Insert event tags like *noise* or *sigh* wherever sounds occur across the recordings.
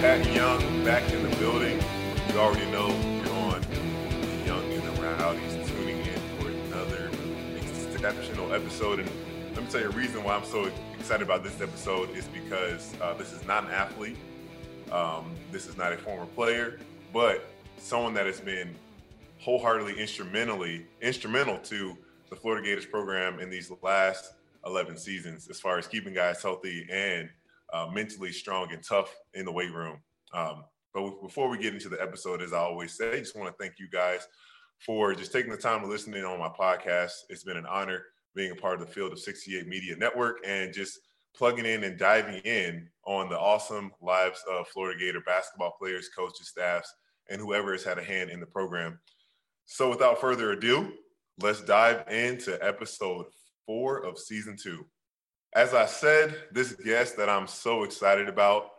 Pat Young back in the building. You already know you're on Young and the Rowdies tuning in for another exceptional episode. And let me tell you a reason why I'm so excited about this episode is because uh, this is not an athlete. Um, this is not a former player, but someone that has been wholeheartedly instrumentally instrumental to the Florida Gators program in these last 11 seasons as far as keeping guys healthy and uh, mentally strong and tough in the weight room. Um, but before we get into the episode, as I always say, I just want to thank you guys for just taking the time to listen in on my podcast. It's been an honor being a part of the Field of 68 Media Network and just plugging in and diving in on the awesome lives of Florida Gator basketball players, coaches, staffs, and whoever has had a hand in the program. So without further ado, let's dive into episode four of season two. As I said, this guest that I'm so excited about,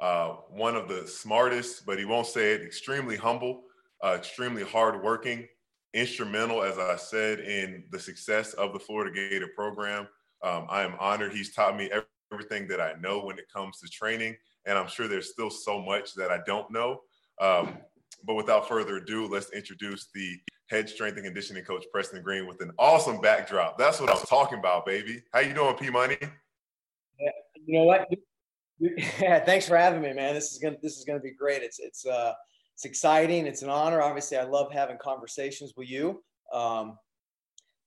uh, one of the smartest, but he won't say it, extremely humble, uh, extremely hardworking, instrumental, as I said, in the success of the Florida Gator program. Um, I am honored. He's taught me everything that I know when it comes to training, and I'm sure there's still so much that I don't know. Um, but without further ado, let's introduce the head strength and conditioning coach Preston Green with an awesome backdrop. That's what I was talking about, baby. How you doing, P Money? Yeah, you know what? *laughs* Yeah, thanks for having me, man. This is gonna this is gonna be great. It's it's uh it's exciting. It's an honor. Obviously, I love having conversations with you. Um,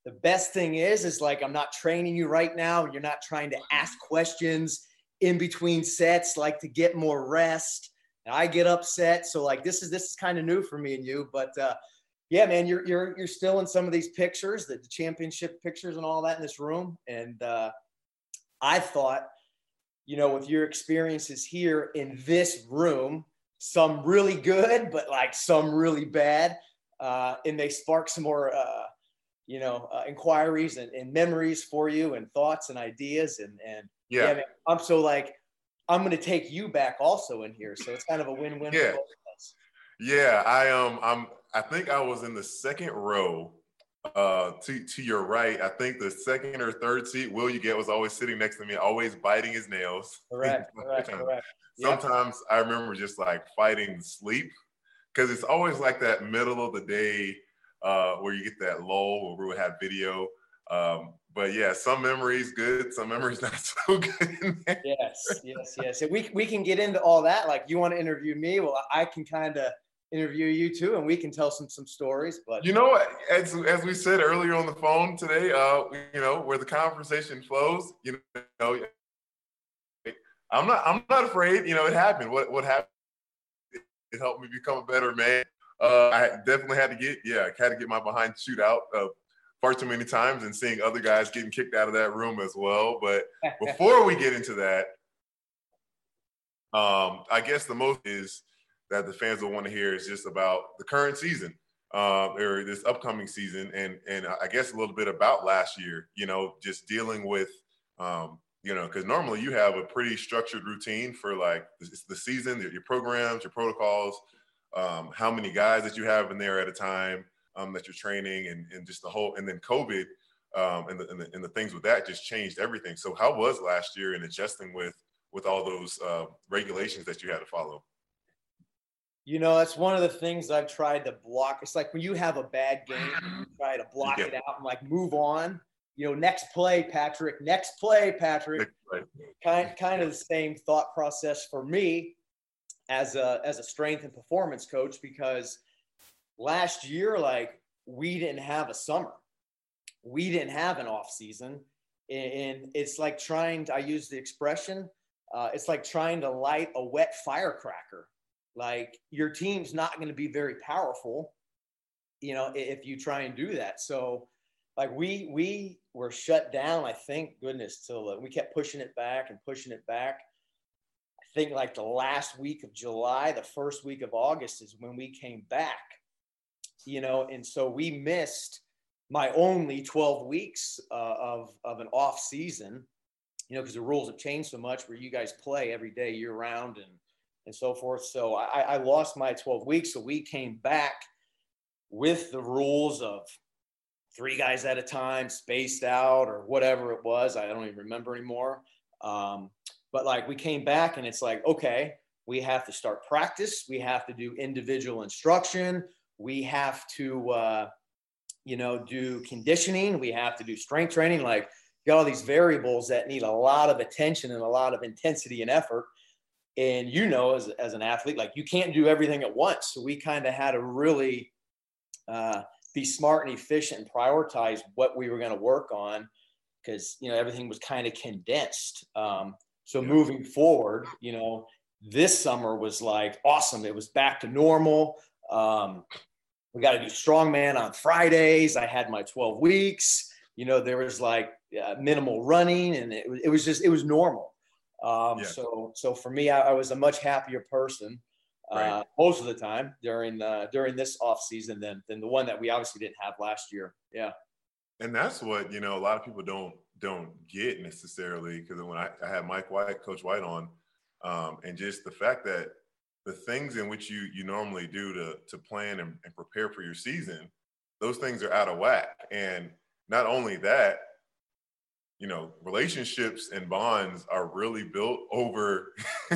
the best thing is, is like I'm not training you right now. You're not trying to ask questions in between sets, like to get more rest. And I get upset. So like this is this is kind of new for me and you, but uh, yeah, man, you're you're you're still in some of these pictures, the, the championship pictures and all that in this room. And uh, I thought, you know, with your experiences here in this room, some really good, but like some really bad, uh, and they spark some more, uh, you know, uh, inquiries and, and, memories for you, and thoughts and ideas, and and yeah, yeah man, I'm so like, I'm gonna take you back also in here, so it's kind of a win-win. Yeah. Yeah, I um I'm I think I was in the second row uh to to your right. I think the second or third seat Will Yeguete was always sitting next to me, always biting his nails. Correct, *laughs* correct, correct. Sometimes I remember just like fighting sleep because it's always like that middle of the day uh, where you get that lull where we would have video. Um, but yeah, some memories good, some memories *laughs* not so good. yes, yes, yes. we we can get into all that. Like you want to interview me, well, I can kind of interview you too, and we can tell some some stories. But you know, as as we said earlier on the phone today, uh, you know, where the conversation flows, you know, I'm not I'm not afraid. You know, it happened. What what happened? It helped me become a better man. Uh, I definitely had to get yeah, I had to get my behind shoot out uh, far too many times, and seeing other guys getting kicked out of that room as well. But *laughs* before we get into that, um, I guess the most is that the fans will want to hear is just about the current season uh, or this upcoming season, and and I guess a little bit about last year. You know, just dealing with um, you know, because normally you have a pretty structured routine for like the season, your programs, your protocols, um, how many guys that you have in there at a time um, that you're training, and, and just the whole, and then COVID um, and, the, and, the, and the things with that just changed everything. So how was last year in adjusting with with all those uh, regulations that you had to follow? You know, that's one of the things I've tried to block. It's like when you have a bad game, you *clears throat* try to block yeah. it out and like move on. You know, next play, Patrick. Next play, Patrick. Right. Kind kind of the same thought process for me as a as a strength and performance coach because last year, like we didn't have a summer, we didn't have an off season, and it's like trying. To, I use the expression. Uh, it's like trying to light a wet firecracker like your team's not going to be very powerful you know if you try and do that. So like we we were shut down i think goodness till uh, we kept pushing it back and pushing it back. I think like the last week of july the first week of august is when we came back you know and so we missed my only 12 weeks uh, of of an off season you know because the rules have changed so much where you guys play every day year round and and so forth. So I, I lost my 12 weeks. So we came back with the rules of three guys at a time, spaced out, or whatever it was. I don't even remember anymore. Um, but like we came back and it's like, okay, we have to start practice, we have to do individual instruction, we have to, uh, you know, do conditioning, we have to do strength training. Like, you got all these variables that need a lot of attention and a lot of intensity and effort. And you know, as, as an athlete, like you can't do everything at once. So we kind of had to really uh, be smart and efficient and prioritize what we were going to work on because you know everything was kind of condensed. Um, so moving forward, you know, this summer was like awesome. It was back to normal. Um, we got to do strongman on Fridays. I had my 12 weeks. You know, there was like uh, minimal running, and it it was just it was normal. Um, yeah. So so for me, I, I, was a much happier person uh, right. most of the time during uh, during this off season than than the one that we obviously didn't have last year. Yeah and that's what you know a lot of people don't don't get necessarily because when I, I had Mike White, Coach White on, um, and just the fact that the things in which you you normally do to to plan and, and prepare for your season, those things are out of whack. And not only that, you know, relationships and bonds are really built over, *laughs*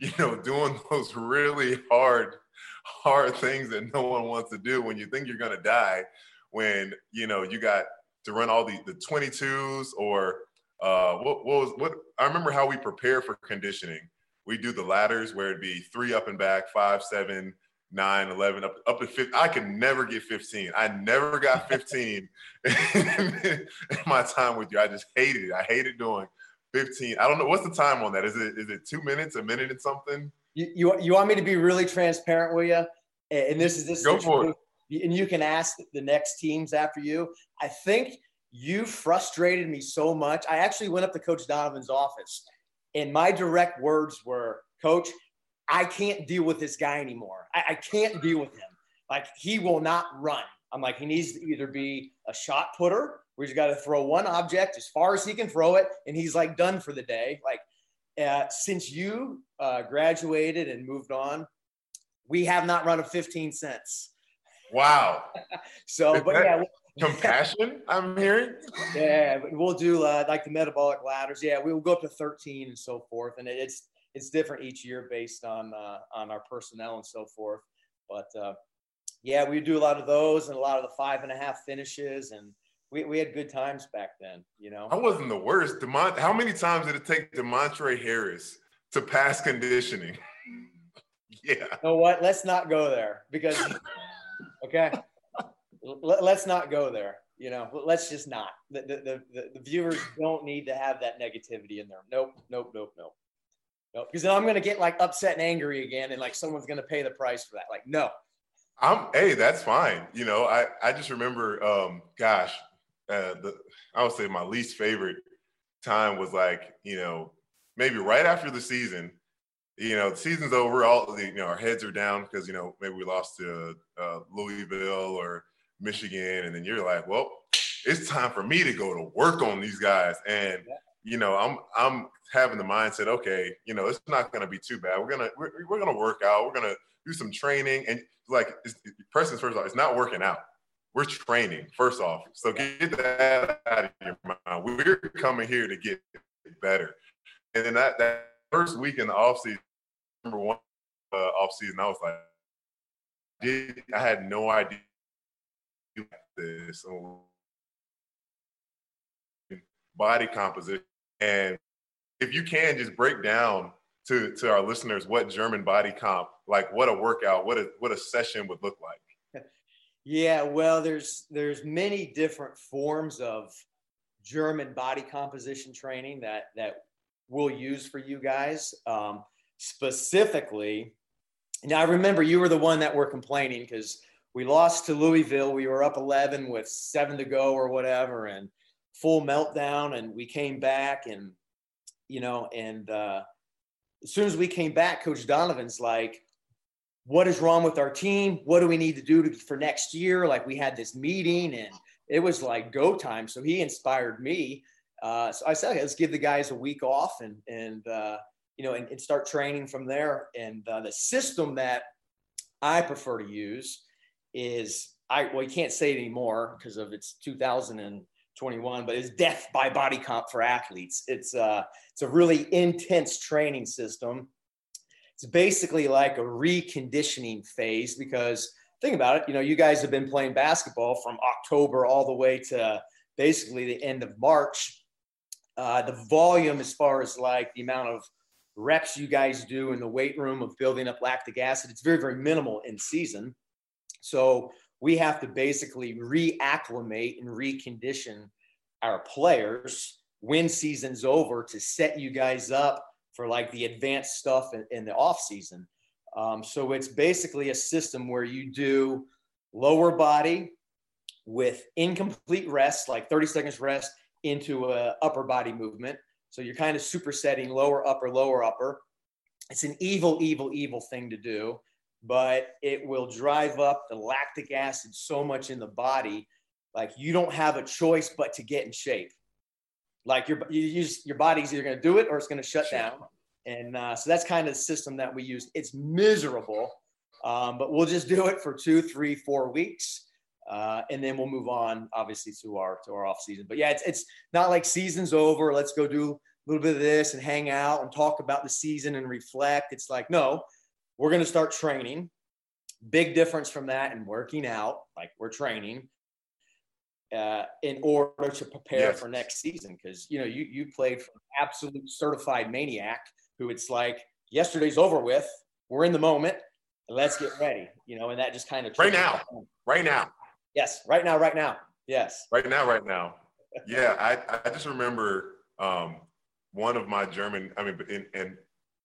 you know, doing *laughs* those really hard, hard things that no one wants to do when you think you're gonna die. When you know you got to run all the the 22s or uh, what, what was what I remember how we prepare for conditioning. We do the ladders where it'd be three up and back, five, seven, nine, 11, up, up to 15. I could never get 15. I never got *laughs* 15 in my time with you. I just hated it. I hated doing 15. I don't know. What's the time on that? Is it is it two minutes, a minute and something? You, you, you want me to be really transparent with you? And this is this Go for it and you can ask the next teams after you. I think you frustrated me so much. I actually went up to Coach Donovan's office, and my direct words were, Coach, I can't deal with this guy anymore. I, I can't deal with him. Like, he will not run. I'm like, he needs to either be a shot putter where he's got to throw one object as far as he can throw it, and he's like done for the day. Like, uh, since you uh, graduated and moved on, we have not run a 15 cents. Wow. *laughs* so, but yeah. Compassion, I'm hearing. Yeah, we'll do uh, like the metabolic ladders. Yeah, we will go up to 13 and so forth, and it's it's different each year based on uh, on our personnel and so forth. But uh, yeah, we do a lot of those and a lot of the five and a half finishes, and we, we had good times back then. You know, I wasn't the worst. Demont, how many times did it take Damontre Harris to pass conditioning? *laughs* yeah. You know what? Let's not go there because Okay. Let's not go there. You know, let's just not. The, the, the, the, viewers don't need to have that negativity in there. Nope, nope, nope, nope. Because then I'm going to get like upset and angry again, and like someone's going to pay the price for that. Like, no. I'm, hey, that's fine. You know, I, I just remember, um, gosh, uh, the, I would say my least favorite time was like, you know, maybe right after the season, you know, the season's over. All you know, our heads are down because you know maybe we lost to uh, Louisville or Michigan, and then you're like, well, it's time for me to go to work on these guys. And you know, I'm I'm having the mindset, okay, you know, it's not going to be too bad. We're gonna we're, we're gonna work out. We're gonna do some training, and like Preston's first off, it's not working out. We're training first off, so get that out of your mind. We're coming here to get better, and then that that first week in the offseason, number one uh, off season, I was like, did I had no idea this body composition. And if you can just break down to to our listeners what German body comp, like what a workout, what a what a session would look like. Yeah, well, there's there's many different forms of German body composition training that that we'll use for you guys. Um, specifically, now I remember you were the one that were complaining because we lost to Louisville. We were up 11 with seven to go or whatever, and full meltdown. And we came back, and you know, and uh, as soon as we came back, Coach Donovan's like, "What is wrong with our team? What do we need to do to, for next year?" Like we had this meeting, and it was like go time. So he inspired me. Uh, so I said, let's give the guys a week off and and uh, you know, and, and start training from there. And uh, the system that I prefer to use is I well, you can't say it anymore because of it's 2021, but it's death by body comp for athletes. It's uh, it's a really intense training system. it's basically like a reconditioning phase because think about it, you know, you guys have been playing basketball from October all the way to basically the end of March. Uh, the volume, as far as like the amount of reps you guys do in the weight room of building up lactic acid, it's very, very minimal in season. So we have to basically reacclimate and recondition our players when season's over to set you guys up for like the advanced stuff in, in the off season. Um, so it's basically a system where you do lower body with incomplete rest, like 30 seconds rest into a upper body movement. So you're kind of supersetting lower, upper, lower, upper. It's an evil, evil, evil thing to do, but it will drive up the lactic acid so much in the body. Like you don't have a choice but to get in shape. Like your, you use, your body's either going to do it or it's going to shut down. And uh, so that's kind of the system that we use. It's miserable, um, but we'll just do it for two, three, four weeks. Uh, and then we'll move on, obviously, to our to our off season. But yeah, it's it's not like season's over. Let's go do a little bit of this and hang out and talk about the season and reflect. It's like no, we're going to start training. Big difference from that and working out. Like we're training uh, in order to prepare yes. for next season because you know you you played for absolute certified maniac who it's like yesterday's over with. We're in the moment. Let's get ready. You know, and that just kind of right now, right now. Yes, right now, right now. Yes. Right now, right now. Yeah, I, I just remember um, one of my German, I mean, and, and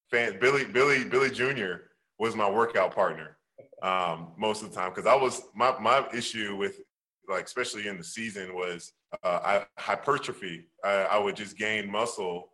fan, Billy, Billy, Billy Jr. was my workout partner um, most of the time because I was my my issue with like especially in the season was uh, I, hypertrophy. I, I would just gain muscle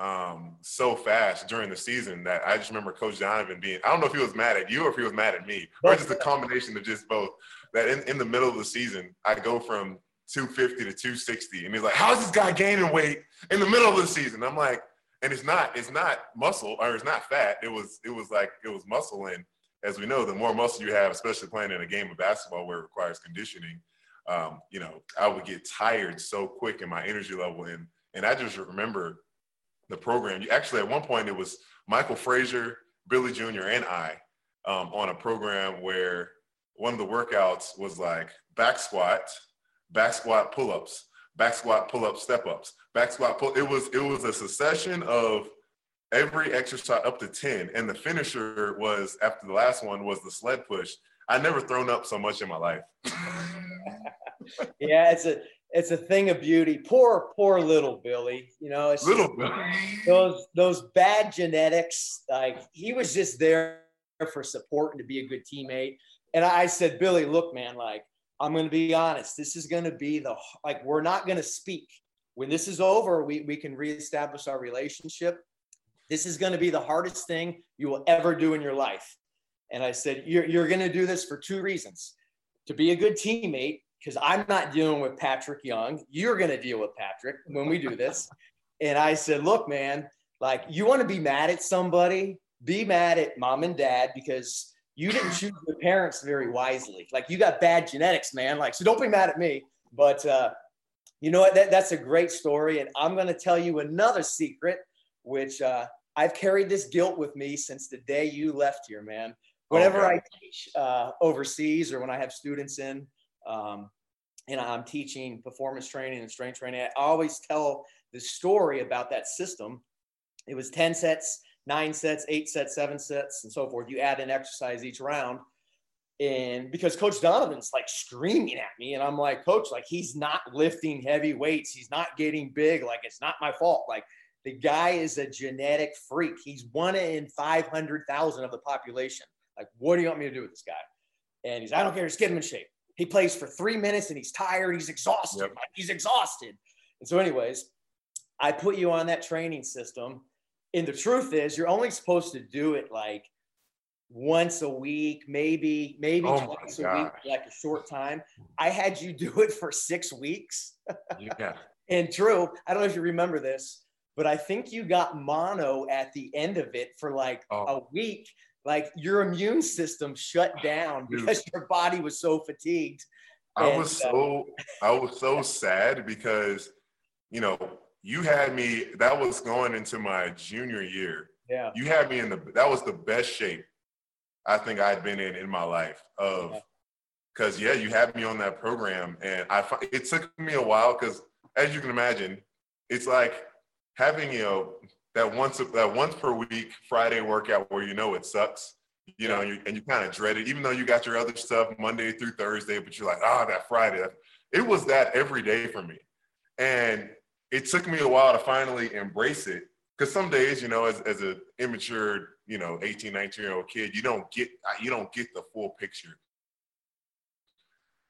um, so fast during the season that I just remember Coach Donovan being, I don't know if he was mad at you or if he was mad at me, or just a combination of just both. That in, in the middle of the season, I go from 250 to 260. And he's like, How's this guy gaining weight in the middle of the season? I'm like, and it's not, it's not muscle or it's not fat. It was, it was like it was muscle. And as we know, the more muscle you have, especially playing in a game of basketball where it requires conditioning, um, you know, I would get tired so quick in my energy level. And and I just remember the program. Actually, at one point, it was Michael Frazier, Billy Jr., and I um, on a program where one of the workouts was like back squat, back squat pull-ups, back squat pull-up step-ups, back squat pull. It was it was a succession of every exercise up to 10 and the finisher was after the last one was the sled push i never thrown up so much in my life yeah it's a it's a thing of beauty. Poor, poor little Billy. You know, it's little Billy. Those those bad genetics. Like he was just there for support and to be a good teammate. And I said, Billy, look, man, like I'm going to be honest. This is going to be the like we're not going to speak when this is over. We we can reestablish our relationship. This is going to be the hardest thing you will ever do in your life. And I said, you're you're going to do this for two reasons: to be a good teammate because I'm not dealing with Patrick Young. You're going to deal with Patrick when we do this. *laughs* and I said, look, man, like you want to be mad at somebody, be mad at mom and dad because you didn't choose your parents very wisely. Like you got bad genetics, man. Like, so don't be mad at me. But uh, you know what? That, that's a great story. And I'm going to tell you another secret, which uh, I've carried this guilt with me since the day you left here, man. Whenever okay. I teach uh, overseas or when I have students in, um, and I'm teaching performance training and strength training. I always tell the story about that system. It was 10 sets, nine sets, eight sets, seven sets, and so forth. You add an exercise each round. And because Coach Donovan's like screaming at me, and I'm like, Coach, like he's not lifting heavy weights, he's not getting big, like it's not my fault. Like the guy is a genetic freak. He's one in 500,000 of the population. Like, what do you want me to do with this guy? And he's, I don't care, just get him in shape he plays for three minutes and he's tired, he's exhausted. Yep. He's exhausted. And so, anyways, I put you on that training system. And the truth is, you're only supposed to do it like once a week, maybe, maybe oh twice a week, like a short time. I had you *laughs* do it for six weeks. yeah. *laughs* and true, I don't know if you remember this, but I think you got mono at the end of it for like oh. a week like your immune system shut *sighs* down because *laughs* your body was so fatigued. I and, was so uh, I was so sad because you know you had me that was going into my junior year yeah. you had me in the that was the best shape I think I'd been in in my life of because yeah, you had me on that program, and I it took me a while because as you can imagine, it's like having you know that once that once per week Friday workout where you know it sucks, you know, and you, and you kind of dread it, even though you got your other stuff Monday through Thursday, but you're like, ah, oh, that Friday. It was that every day for me, and it took me a while to finally embrace it because some days, you know, as as an immature, you know, 18, 19 year old kid, you don't get you don't get the full picture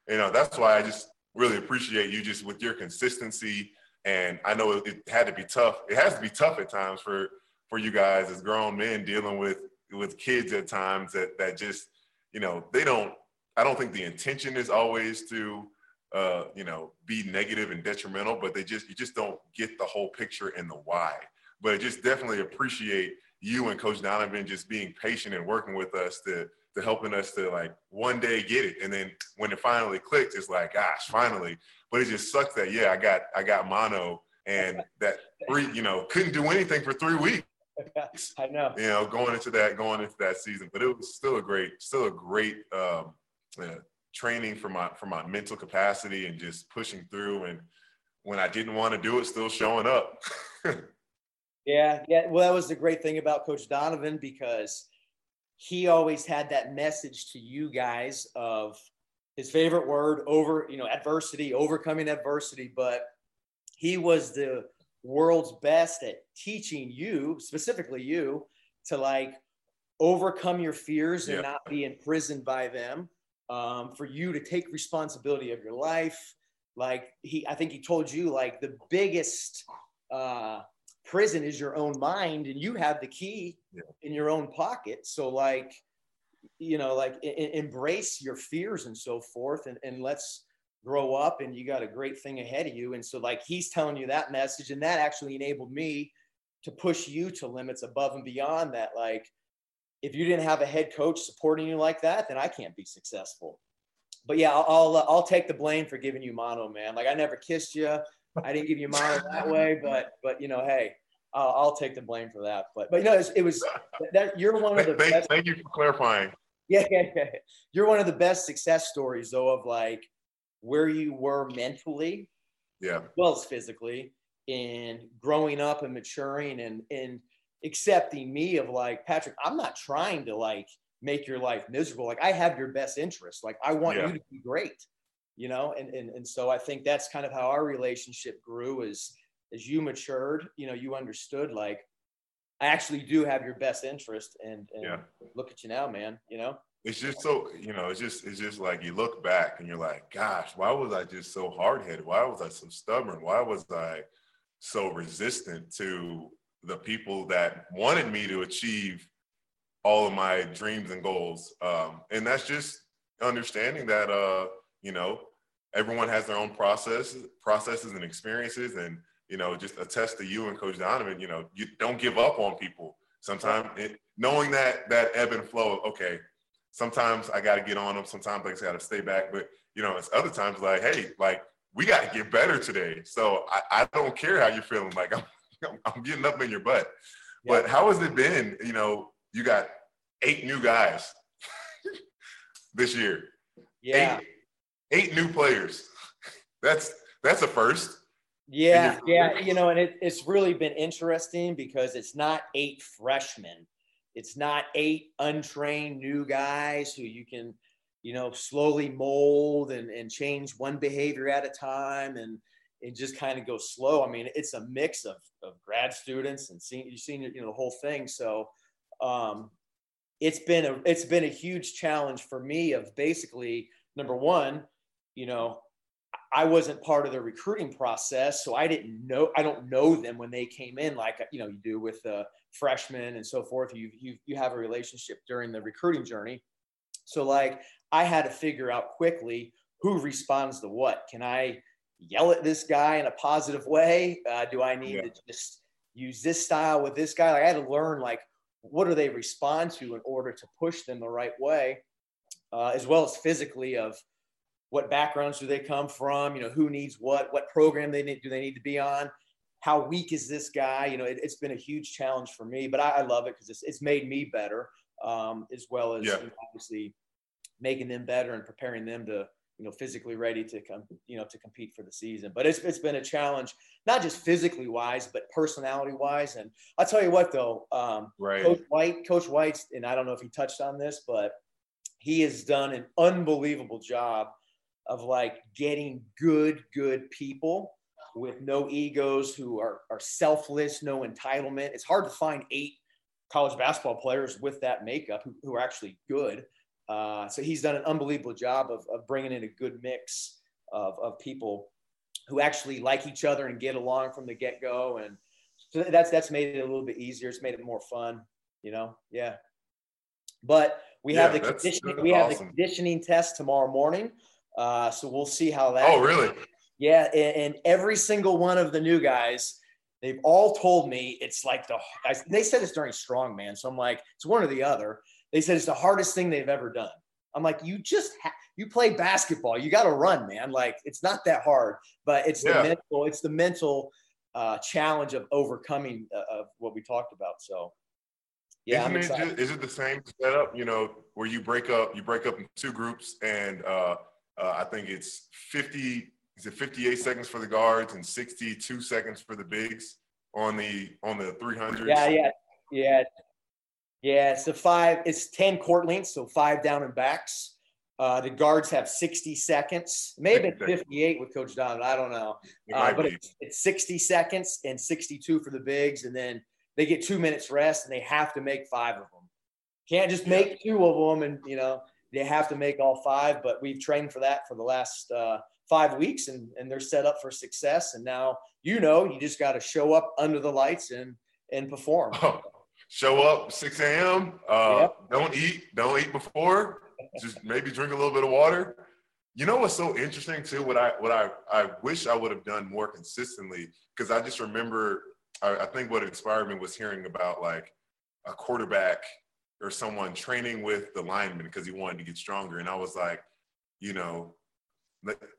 you know, that's why I just really appreciate you just with your consistency. And I know it, had to be tough. It has to be tough at times for for you guys as grown men dealing with with kids at times that that just you know they don't. I don't think the intention is always to uh, you know be negative and detrimental, but they just you just don't get the whole picture and the why. But I just definitely appreciate you and Coach Donovan just being patient and working with us to to helping us to like one day get it. And then when it finally clicked, it's like, gosh, finally. But it just sucks that yeah, I got I got mono and *laughs* that three, you know, couldn't do anything for three weeks. *laughs* I know. You know, going into that, going into that season. But it was still a great, still a great um, uh, training for my for my mental capacity and just pushing through. And when I didn't want to do it, still showing up. *laughs* yeah, yeah. Well, that was the great thing about Coach Donovan because he always had that message to you guys of his favorite word over you know adversity overcoming adversity but he was the world's best at teaching you specifically you to like overcome your fears and not be imprisoned by them um, for you to take responsibility of your life. Like he i think he told you like the biggest uh, prison is your own mind and you have the key yeah. in your own pocket. So like you know like I- embrace your fears and so forth and, and let's grow up and you got a great thing ahead of you. And so like he's telling you that message and that actually enabled me to push you to limits above and beyond that like if you didn't have a head coach supporting you like that then i can't be successful but yeah i'll i'll, uh, I'll take the blame for giving you mono man like i never kissed you I didn't give you mono that *laughs* way, but but you know, hey, I'll, I'll take the blame for that. But but you know, it was, it was that you're one of the thank, best. Thank you for clarifying. Yeah, yeah, yeah, you're one of the best success stories though of like where you were mentally, yeah, as well as physically, in growing up and maturing and and accepting me of like Patrick. I'm not trying to like make your life miserable. Like I have your best interest. Like I want yeah. you to be great you know and, and and so i think that's kind of how our relationship grew as as you matured you know you understood like i actually do have your best interest and, and yeah. look at you now man you know it's just so you know it's just it's just like you look back and you're like gosh why was i just so hard-headed why was i so stubborn why was i so resistant to the people that wanted me to achieve all of my dreams and goals um, and that's just understanding that uh you know, everyone has their own process, processes and experiences, and you know, just attest to you and Coach Donovan. You know, you don't give up on people. Sometimes knowing that that ebb and flow. Okay, sometimes I got to get on them. Sometimes I got to stay back. But you know, it's other times like, hey, like we got to get better today. So I, I don't care how you're feeling. Like I'm, *laughs* I'm getting up in your butt. Yeah. But how has it been? You know, you got eight new guys *laughs* this year. Yeah. Eight, eight new players. *laughs* That's that's a first. Yeah, yeah, you know, and it, it's really been interesting because it's not eight freshmen. It's not eight untrained new guys who you can, you know, slowly mold and, and change one behavior at a time and and just kind of go slow. I mean, it's a mix of, of grad students and senior, senior, you know, the whole thing. So um, it's been a it's been a huge challenge for me of basically number one, you know, I wasn't part of the recruiting process, so I didn't know. I don't know them when they came in, like you know you do with the freshmen and so forth. You you you have a relationship during the recruiting journey. So like I had to figure out quickly who responds to what. Can I yell at this guy in a positive way? Uh, do I need yeah. to just use this style with this guy? Like I had to learn like what do they respond to in order to push them the right way, uh, as well as physically of what backgrounds do they come from you know who needs what what program they need do they need to be on how weak is this guy? You know, it, has been a huge challenge for me, but I, I love it because it's, it's made me better, um, as well as yeah. you know, obviously making them better and preparing them to, you know, physically ready to come, you know, to compete for the season. But it's, it's been a challenge, not just physically wise, but personality wise. And I'll tell you what, though, um, right. Coach White, Coach White's, and I don't know if he touched on this, but he has done an unbelievable job of like getting good, good people with no egos who are, are selfless, no entitlement. It's hard to find eight college basketball players with that makeup who, who are actually good. Uh, so he's done an unbelievable job of, of bringing in a good mix of, of people who actually like each other and get along from the get go. And so that's, that's made it a little bit easier. It's made it more fun, you know? Yeah. But we Yeah, have the conditioning, we have the conditioning test tomorrow morning. Uh, so we'll see how that. Oh, really? Yeah, and, and every single one of the new guys, they've all told me it's like the. I, they said it's during strongman, so I'm like, it's one or the other. They said it's the hardest thing they've ever done. I'm like, you just ha- you play basketball, you got to run, man. Like it's not that hard, but it's Yeah. the mental, it's the mental uh, challenge of overcoming uh, of what we talked about. So, yeah, I'm Isn't it excited. ju- is it the same setup, you know, where you break up, you break up in two groups and uh, uh, I think it's 50, is it 58 seconds for the guards and 62 seconds for the bigs on the, on the 300. Yeah, yeah, yeah, yeah. It's the five. It's ten court lengths, so five down and backs. Uh, the guards have sixty seconds. Maybe 60 seconds. fifty-eight with Coach Donovan. I don't know, uh, but it's, it's sixty seconds and sixty-two for the bigs, and then they get two minutes rest, and they have to make five of them. Can't just make two of them, and you know they have to make all five. But we've trained for that for the last uh, five weeks, and and they're set up for success. And now you know you just got to show up under the lights and and perform. Show up 6 a.m. Uh, Yep. Don't eat. Don't eat before. Just maybe drink a little bit of water. You know what's so interesting too? What I what I I wish I would have done more consistently because I just remember I, I think what inspired me was hearing about like a quarterback or someone training with the lineman because he wanted to get stronger, and I was like, you know,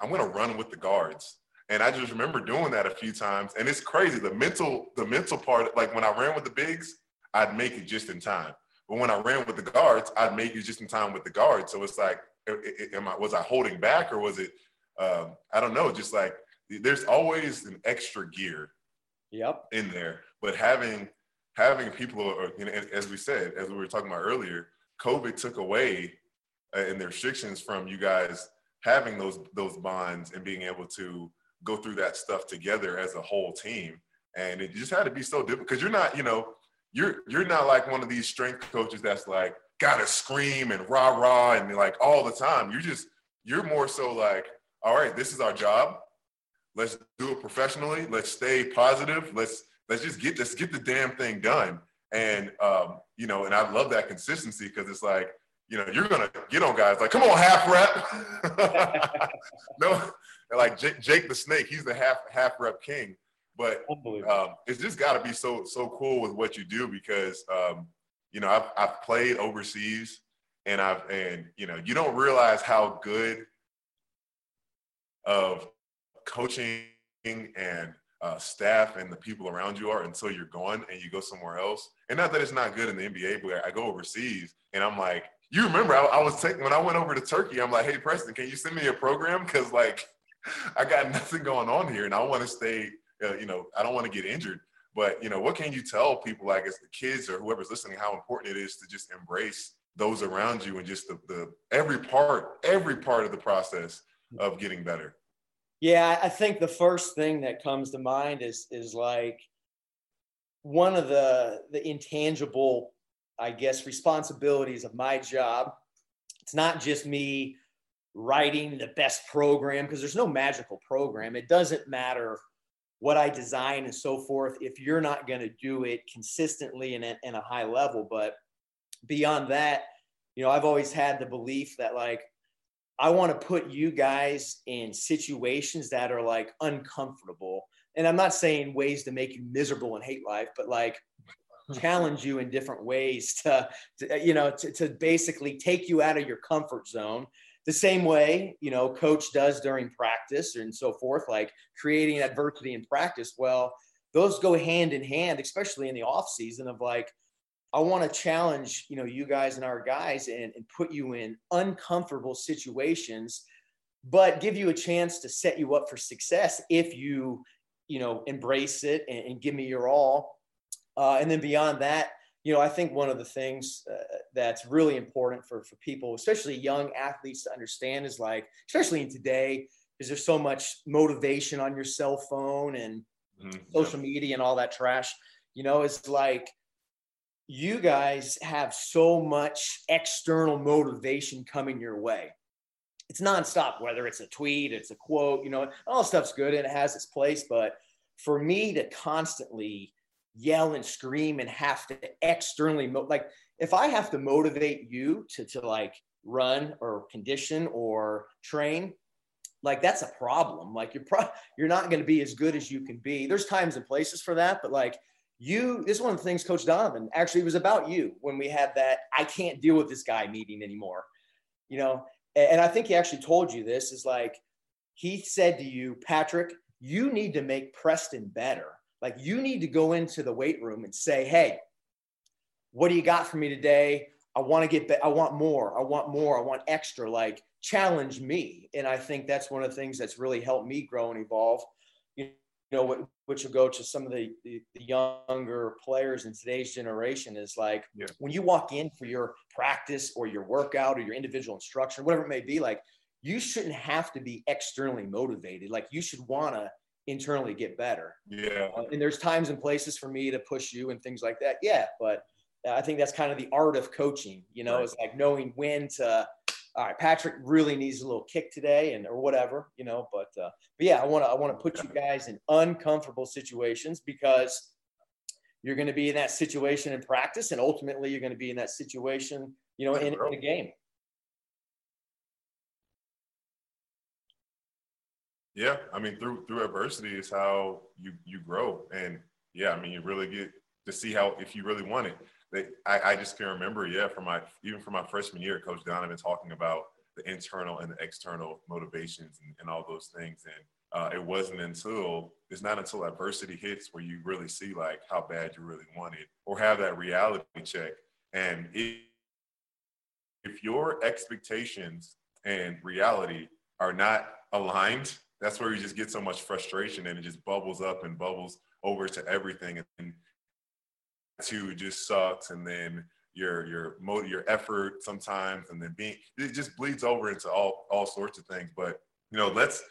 I'm gonna run with the guards. And I just remember doing that a few times, and it's crazy. The mental, the mental part, like when I ran with the bigs, I'd make it just in time. But when I ran with the guards, I'd make it just in time with the guards. So it's like, am I was I holding back or was it? Um, I don't know. Just like there's always an extra gear Yep. in there, but having having people, or, you know, as we said, as we were talking about earlier, COVID took away uh, in the restrictions from you guys having those those bonds and being able to go through that stuff together as a whole team. And it just had to be so difficult because you're not, you know, you're you're not like one of these strength coaches that's like gotta scream and rah rah and like all the time. You're just you're more so like, all right, this is our job. Let's do it professionally. Let's stay positive. Let's let's just get let's get the damn thing done. And um, you know, and I love that consistency because it's like, you know, you're gonna get on guys like, come on, half rep. *laughs* no, like Jake, Jake the Snake, he's the half half rep king. But um, it's just got to be so so cool with what you do because um, you know I've I've played overseas and I've and you know you don't realize how good of coaching and uh, staff and the people around you are until you're gone and you go somewhere else. And not that it's not good in the NBA, but I go overseas and I'm like, you remember I, I was taking when I went over to Turkey. I'm like, hey Preston, can you send me a program because like *laughs* I got nothing going on here and I want to stay uh, you know, I don't want to get injured. But you know, what can you tell people like as the kids or whoever's listening how important it is to just embrace those around you and just the, the every part, every part of the process of getting better. Yeah, I think the first thing that comes to mind is is like one of the the intangible, I guess, responsibilities of my job. It's not just me writing the best program because there's no magical program. It doesn't matter what I design and so forth if you're not going to do it consistently and at a high level. But beyond that, you know, I've always had the belief that like I want to put you guys in situations that are like uncomfortable. And I'm not saying ways to make you miserable and hate life, but like *laughs* challenge you in different ways to, to you know, to, to basically take you out of your comfort zone. The same way, you know, coach does during practice and so forth, like creating adversity in practice. Well, those go hand in hand, especially in the off season of like, I want to challenge, you know, you guys and our guys and, and put you in uncomfortable situations, but give you a chance to set you up for success if you, you know, embrace it and, and give me your all. Uh, and then beyond that, you know, I think one of the things uh, that's really important for, for people, especially young athletes to understand is like, especially in today, is there's so much motivation on your cell phone and mm-hmm. social media and all that trash. You know, it's like you guys have so much external motivation coming your way. It's nonstop, whether it's a tweet, it's a quote, you know, all stuff's good and it has its place. But for me to constantly yell and scream and have to externally mo- like if I have to motivate you to to like run or condition or train, like that's a problem. Like you're pro- you're not going to be as good as you can be. There's times and places for that, but like you, this is one of the things Coach Donovan actually was about you when we had that I can't deal with this guy meeting anymore. You know, and I think he actually told you this is like he said to you, Patrick, you need to make Preston better. Like you need to go into the weight room and say, hey, what do you got for me today? I want to get, be- I want more. I want more. I want extra. Like challenge me. And I think that's one of the things that's really helped me grow and evolve. You know, which will go to some of the, the, the younger players in today's generation is like yeah. when you walk in for your practice or your workout or your individual instruction, whatever it may be, like you shouldn't have to be externally motivated. Like you should want to internally get better. Yeah. Uh, and there's times and places for me to push you and things like that. Yeah. But I think that's kind of the art of coaching, you know, right. it's like knowing when to, all right, Patrick really needs a little kick today and, or whatever, you know, but, uh, but yeah, I want to, I want to put you guys in uncomfortable situations because you're going to be in that situation in practice and ultimately you're going to be in that situation, you know, in, in a game. Yeah, I mean, through through adversity is how you you grow, and yeah, I mean, you really get to see how if you really want it. They, I, I just can remember, yeah, from my even from my freshman year, Coach Donovan talking about the internal and the external motivations and, and all those things, and uh, it wasn't until it's not until adversity hits where you really see like how bad you really want it, or have that reality check. And if, if your expectations and reality are not aligned that's where you just get so much frustration and it just bubbles up and bubbles over to everything. And two just sucks. And then your your motive your effort sometimes and then being it just bleeds over into all all sorts of things. But you know let's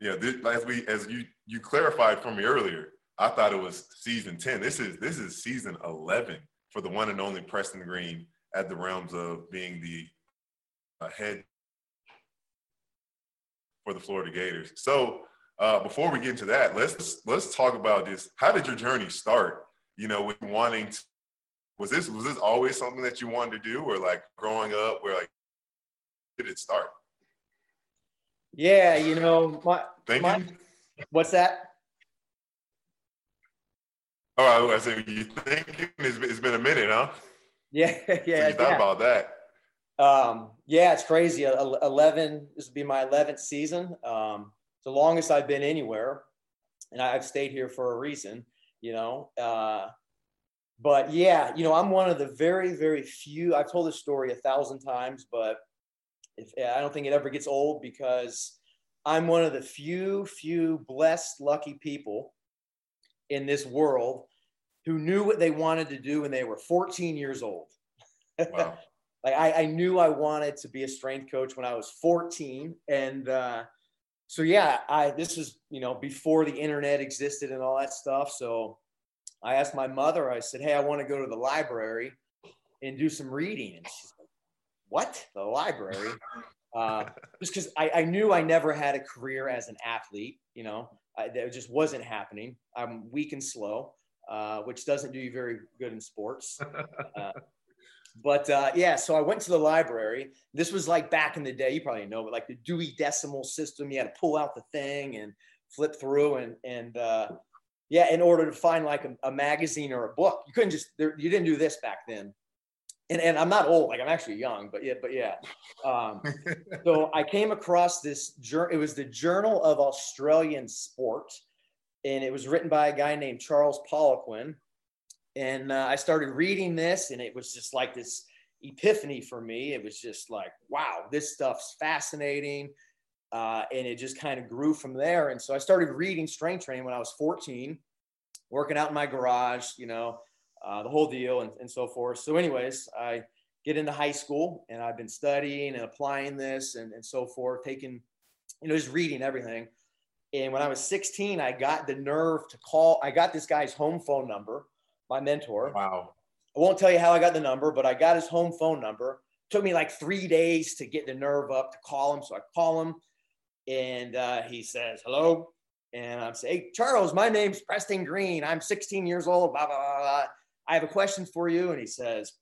you know this, as we as you you clarified for me earlier i thought it was season 10 this is this is season 11 for the one and only preston green at the realms of being the uh, head for the Florida Gators. So uh, before we get into that, let's let's talk about this. How did your journey start? You know, with wanting to, was this was this always something that you wanted to do, or like growing up, where like did it start? Yeah, you know, my, Thank my, you. What's that? Oh, I said you think it's, it's been a minute, huh? Yeah, *laughs* yeah. So you thought yeah. about that. Um, yeah, it's crazy. 11, this will be my 11th season. Um, the longest I've been anywhere. And I've stayed here for a reason, you know. Uh, but yeah, you know, I'm one of the very, very few. I've told this story a thousand times, but if, I don't think it ever gets old because I'm one of the few, few blessed, lucky people in this world who knew what they wanted to do when they were 14 years old. *laughs* Wow like I, I knew I wanted to be a strength coach when I was 14. And uh, so, yeah, I, this was, you know, before the internet existed and all that stuff. So I asked my mother, I said, Hey, I want to go to the library and do some reading. And she's like, what? The library? Uh, just because I, I knew I never had a career as an athlete, you know, I, it just wasn't happening. I'm weak and slow, uh, which doesn't do you very good in sports. *laughs* Uh, but uh, yeah, so I went to the library. This was like back in the day, you probably know, but like the Dewey Decimal System, you had to pull out the thing and flip through, and and uh, yeah, in order to find like a, a magazine or a book, you couldn't just there, you didn't do this back then. And, and I'm not old, like I'm actually young, but yeah, but yeah. Um, *laughs* so I came across this journal. It was the Journal of Australian Sport, and it was written by a guy named Charles Poliquin. And uh, I started reading this, and it was just like this epiphany for me. It was just like, wow, this stuff's fascinating. Uh, and it just kind of grew from there. And so I started reading strength training when I was 14, working out in my garage, you know, uh, the whole deal and, and so forth. So, anyways, I get into high school and I've been studying and applying this and, and so forth, taking, you know, just reading everything. And when I was 16, I got the nerve to call, I got this guy's home phone number, my mentor. Wow. I won't tell you how I got the number, but I got his home phone number. It took me like three days to get the nerve up to call him. So I call him and uh, he says, hello. And I'm saying, hey, Charles, my name's Preston Green. I'm 16 years old, blah, blah, blah, blah. I have a question for you. And he says,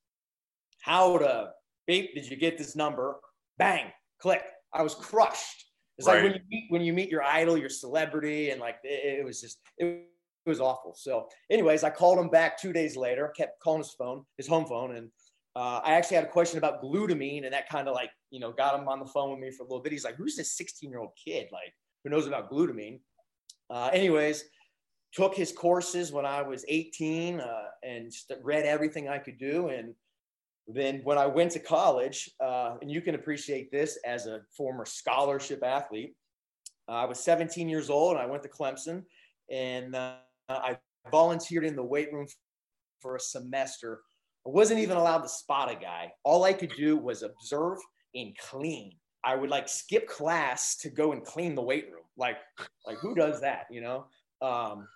how to beep did you get this number? Bang, click. I was crushed. It's right. like when you meet when you meet your idol, your celebrity, and like it, it was just it, it, was awful. So, anyways, I called him back two days later, kept calling his phone, his home phone, and uh, I actually had a question about glutamine, and that kind of like you know got him on the phone with me for a little bit. He's like, "Who's this 16 year old kid like who knows about glutamine?" Uh, anyways, took his courses when I was 18 uh, and read everything I could do. And then when I went to college, uh, and you can appreciate this as a former scholarship athlete, I was 17 years old and I went to Clemson and uh, I volunteered in the weight room for a semester. I wasn't even allowed to spot a guy. All I could do was observe and clean. I would like skip class to go and clean the weight room. Like, like who does that? You know, um,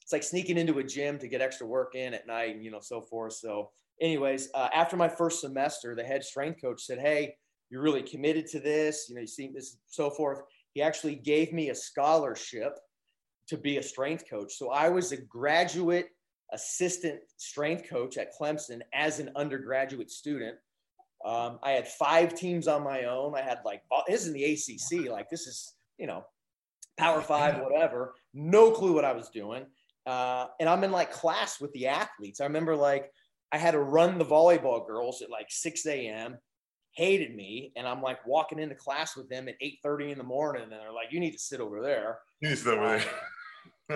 it's like sneaking into a gym to get extra work in at night, and you know, so forth. So, anyways, uh, after my first semester, the head strength coach said, "Hey, you're really committed to this. You know, you see this, so forth." He actually gave me a scholarship to be a strength coach. So I was a graduate assistant strength coach at Clemson as an undergraduate student. Um, I had five teams on my own. I had like this is in the ACC. Like this is you know, Power Five, whatever. No clue what I was doing. Uh, and I'm in like class with the athletes. I remember like I had to run the volleyball girls at like 6 a.m. Hated me, and I'm like walking into class with them at 8:30 in the morning, and they're like, "You need to sit over there." You need to sit over there.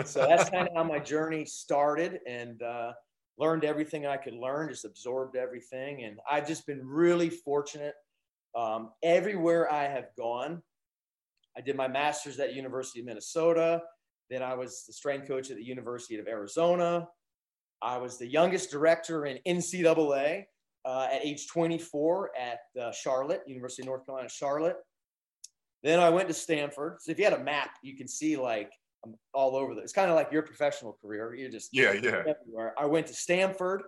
So that's kind of how my journey started, and uh, learned everything I could learn. Just absorbed everything, and I've just been really fortunate. Um, everywhere I have gone, I did my master's at University of Minnesota. Then I was the strength coach at the University of Arizona. I was the youngest director in NCAA uh, at age 24 at uh, Charlotte, University of North Carolina, Charlotte. Then I went to Stanford. So if you had a map, you can see like I'm all over this. It's kind of like your professional career. You just yeah, yeah. Everywhere. I went to Stanford.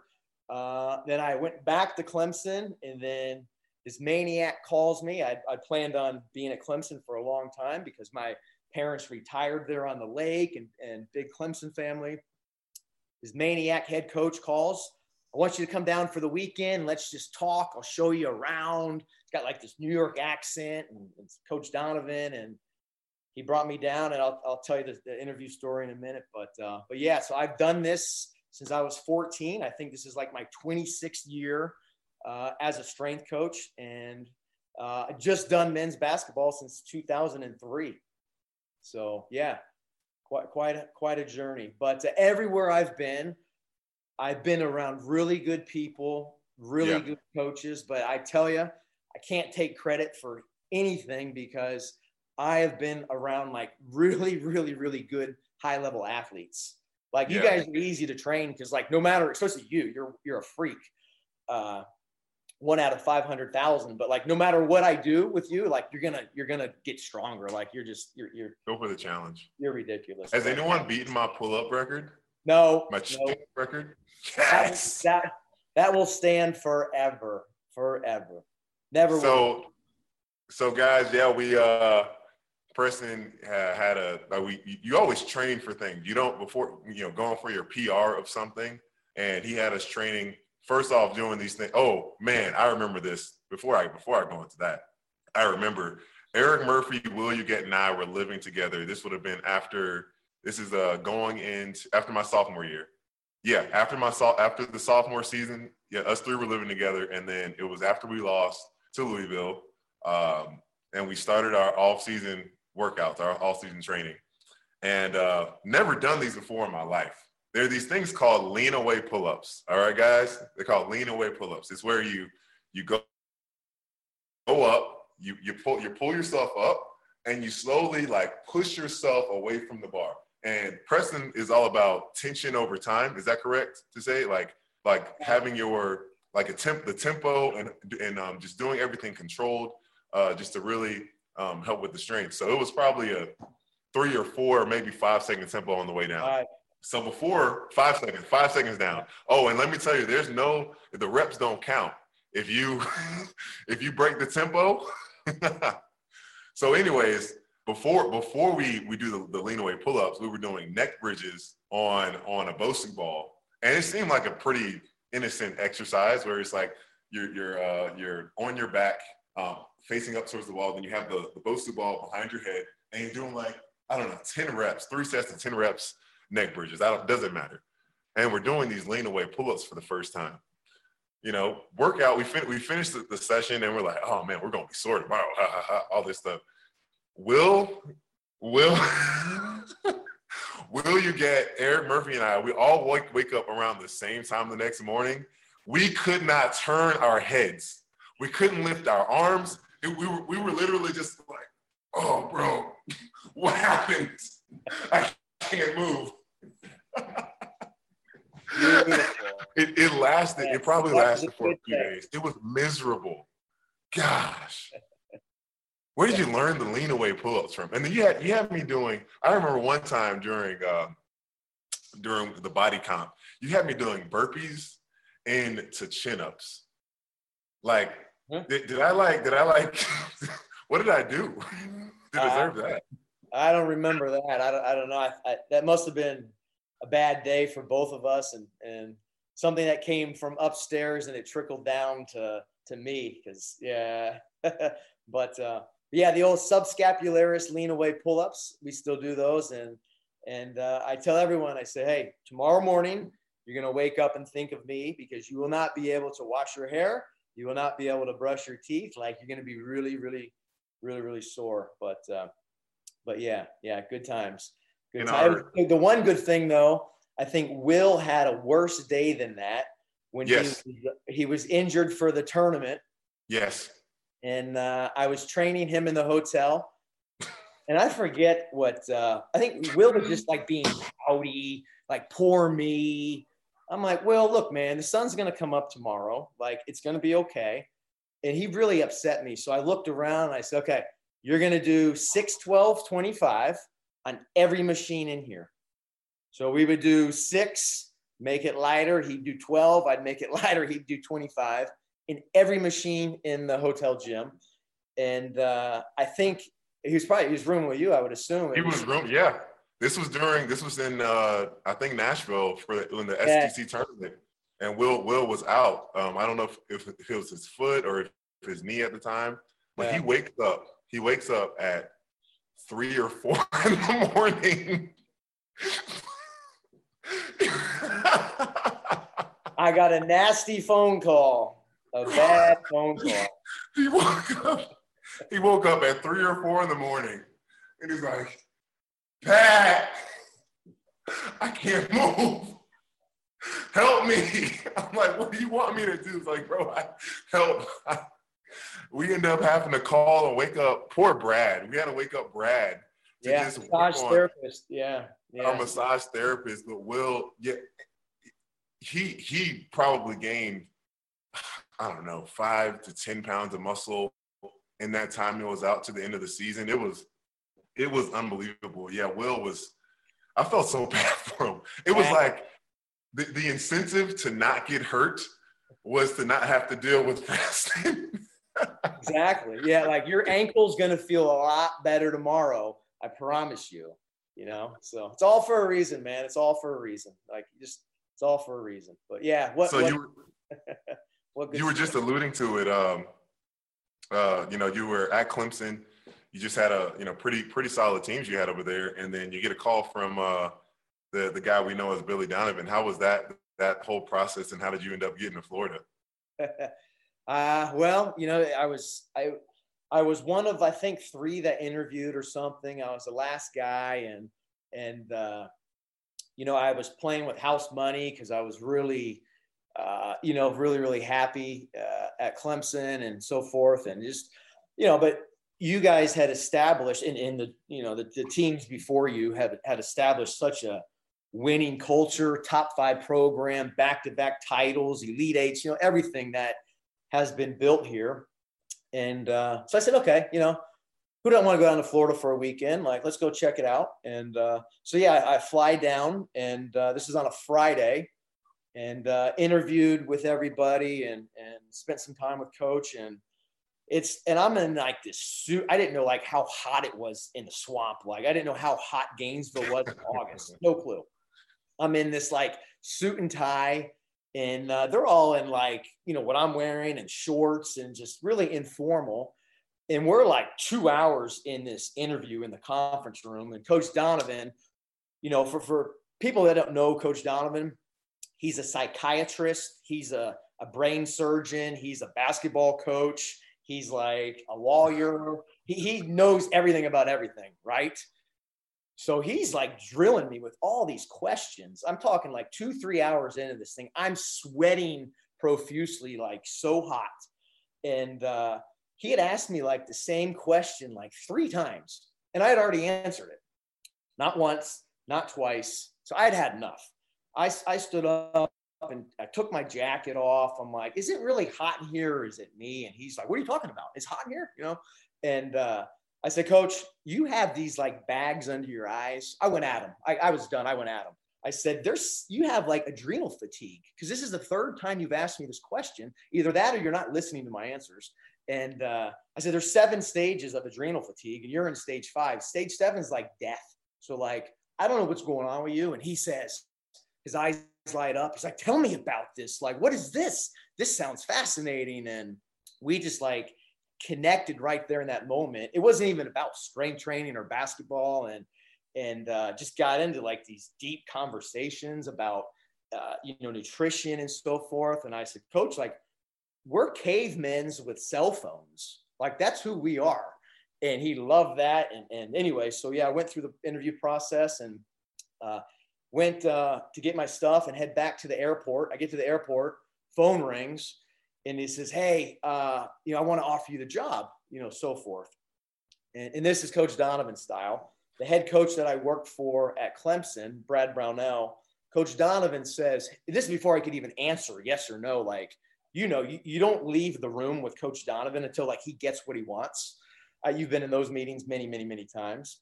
Uh, then I went back to Clemson, and then this maniac calls me. I, I planned on being at Clemson for a long time because my parents retired there on the lake and, and big Clemson family. His maniac head coach calls. I want you to come down for the weekend. Let's just talk. I'll show you around. He's got like this New York accent and it's Coach Donovan. And he brought me down and I'll, I'll tell you the, the interview story in a minute. But, uh, but yeah, so I've done this since I was 14. I think this is like my 26th year uh, as a strength coach and uh, just done men's basketball since 2003. So yeah, quite quite a, quite a journey. But uh, everywhere I've been, I've been around really good people, really yeah. good coaches. But I tell you, I can't take credit for anything because I have been around like really, really, really good high level athletes. Like you yeah. guys are easy to train because like no matter, especially you, you're you're a freak. Uh, one out of 500,000 but like no matter what I do with you like you're gonna you're gonna get stronger like you're just you're you're go for the challenge you're ridiculous has anyone beaten my pull-up record no my no. record yes. that, that that will stand forever forever never so will. so guys yeah we uh person had a like we you always train for things you don't before you know going for your pr of something and he had us training first off doing these things. Oh man, I remember this before I before I go into that. I remember Erik Murphy, Will Yeguete and I were living together. This would have been after this is uh going into after my sophomore year. Yeah, after my after the sophomore season, yeah, us three were living together, and then it was after we lost to Louisville, um, and we started our off season workouts, our all season training. and uh, never done these before in my life. There are these things called lean away pull-ups. All right, guys, they're called lean away pull-ups. It's where you you go go up, you you pull you pull yourself up, and you slowly like push yourself away from the bar. And Preston is all about tension over time. Is that correct to say? Like like having your like a temp the tempo and and um, just doing everything controlled, uh, just to really um, help with the strength. So it was probably a three or four, maybe five second tempo on the way down. Right. So before five seconds, five seconds down. Oh, and let me tell you, there's no the reps don't count if you *laughs* if you break the tempo. *laughs* so, anyways, before before we we do the, the lean away pull ups, we were doing neck bridges on on a Bosu ball, and it seemed like a pretty innocent exercise where it's like you're you're uh, you're on your back, um, facing up towards the wall, then you have the the Bosu ball behind your head, and you're doing like I don't know, 10 reps, three sets of 10 reps neck bridges. That doesn't matter. And we're doing these lean away pull-ups for the first time. You know, workout, we, fin- we finished the, the, session and we're like, oh man, we're gonna be sore tomorrow, ha, ha, ha, all this stuff. Will, will, *laughs* will you get Erik Murphy and I, we all wake, wake up around the same time the next morning. We could not turn our heads. We couldn't lift our arms. It, we, were, we were literally just like, oh, bro, *laughs* what happened? *laughs* I can't move. it, it lasted, it probably lasted for a few days. It was miserable. Gosh. Where did you learn the lean away pull-ups from? And then you had you had me doing, I remember one time during uh, during the body comp, you had me doing burpees into chin-ups. Like, did, did I like, did I like, *laughs* what did I do *laughs* to deserve uh, that? I don't remember that. I don't, I don't know. I, I, that must have been a bad day for both of us and, and something that came from upstairs and it trickled down to, to me. Cause yeah, *laughs* but uh, yeah, the old subscapularis lean away pull-ups, we still do those. And, and uh, I tell everyone, I say, Hey, tomorrow morning, you're going to wake up and think of me because you will not be able to wash your hair. You will not be able to brush your teeth. Like you're going to be really, really, really, really sore. But, uh, but yeah, yeah, good times. Good times. The one good thing though, I think Will had a worse day than that when yes. he, was, he was injured for the tournament. Yes. And uh, I was training him in the hotel. And I forget what uh, I think Will was just like being pouty, like poor me. I'm like, well, look, man, the sun's gonna come up tomorrow. Like, it's gonna be okay. And he really upset me. So I looked around and I said, okay, you're going to do 6, 12, 25 on every machine in here. So we would do six, make it lighter. He'd do 12. I'd make it *laughs* lighter. He'd do 25 in every machine in the hotel gym. And uh, I think he was probably he was rooming with you. I would assume he was room. Yeah, this was during this was in uh, I think Nashville for when the yeah. SEC tournament, and Will Will was out. Um, I don't know if, if, if, it was his foot or if his knee at the time, but yeah. he wakes up he wakes up at three or four *laughs* in the morning. I got a nasty phone call, a bad phone call. *laughs* He woke up. He woke up at three or four in the morning, and he's like, "Pat, I can't move. Help me." *laughs* I'm like, "What do you want me to do?" He's like, "Bro, I, help." I, we end up having to call and wake up poor Brad. We had to wake up Brad. yeah, massage therapist. Yeah, yeah. Our massage therapist, but Will, yeah, he he probably gained, I don't know, five to ten pounds of muscle in that time he was out to the end of the season. It was it was unbelievable. Yeah, Will was. I felt so *laughs* bad for him. It was like the, the incentive to not get hurt was to not have to deal with *laughs* Preston exactly. Yeah, like your ankle's gonna feel a lot better tomorrow. I promise you. You know, so it's all for a reason, man. It's all for a reason. Like just it's all for a reason. But yeah, what? So what, you *laughs* were, you were just alluding to it. Um, uh, you know, you were at Clemson. You just had a you know pretty pretty solid teams you had over there, and then you get a call from uh, the the guy we know as Billy Donovan. How was that that whole process, and how did you end up getting to Florida? *laughs* Uh, well, you know, I was I I was one of I think three that interviewed or something. I was the last guy, and and uh, you know, I was playing with house money because I was really, uh, you know, really really happy uh, at Clemson and so forth, and just you know, but you guys had established in, in the you know the, the teams before you had had established such a winning culture, top five program, back to back titles, elite eights, you know, everything that has been built here. And uh, so I said, okay, you know, who don't want to go down to Florida for a weekend? Like, let's go check it out. And uh, so, yeah, I, I, fly down, and uh, this is on a Friday, and uh, interviewed with everybody and and spent some time with Coach. And it's and I'm in like this suit. I didn't know like how hot it was in the swamp. Like, I didn't know how hot Gainesville was in *laughs* August. No clue. I'm in this like suit and tie and uh, they're all in like you know what i'm wearing and shorts and just really informal and we're like two hours in this interview in the conference room and coach donovan you know for, for people that don't know coach donovan he's a psychiatrist he's a, a brain surgeon he's a basketball coach he's like a lawyer he, he knows everything about everything right so he's like drilling me with all these questions. I'm talking like two, three hours into this thing. I'm sweating profusely, like so hot. And uh, he had asked me like the same question like three times, and I had already answered it. Not once, not twice. So I had had enough. I, I stood up and I took my jacket off. I'm like, is it really hot in here or is it me? And he's like, what are you talking about? It's hot in here, you know? And uh, I said, Coach, you have these like bags under your eyes. I went at him. I, I was done. I went at him. I said, "There's you have like adrenal fatigue because this is the third time you've asked me this question. Either that or you're not listening to my answers." And uh, I said, "There's seven stages of adrenal fatigue, and you're in stage five. Stage seven is like death. So like, I don't know what's going on with you." And he says, his eyes light up. He's like, "Tell me about this. Like, what is this? This sounds fascinating." And we just like connected right there in that moment. It wasn't even about strength training or basketball, and and uh, just got into like these deep conversations about uh, you know nutrition and so forth. And I said, Coach, like we're cavemen's with cell phones. Like that's who we are. And he loved that. And, and anyway, so yeah, I went through the interview process and uh, went uh, to get my stuff and head back to the airport. I get to the airport, phone rings and he says, "Hey, uh, you know, I want to offer you the job," you know, so forth. And, and this is Coach Donovan style. The head coach that I worked for at Clemson, Brad Brownell, Coach Donovan says, "This is before I could even answer yes or no." Like, you know, you, you don't leave the room with Coach Donovan until like he gets what he wants. Uh, you've been in those meetings many, many, many times.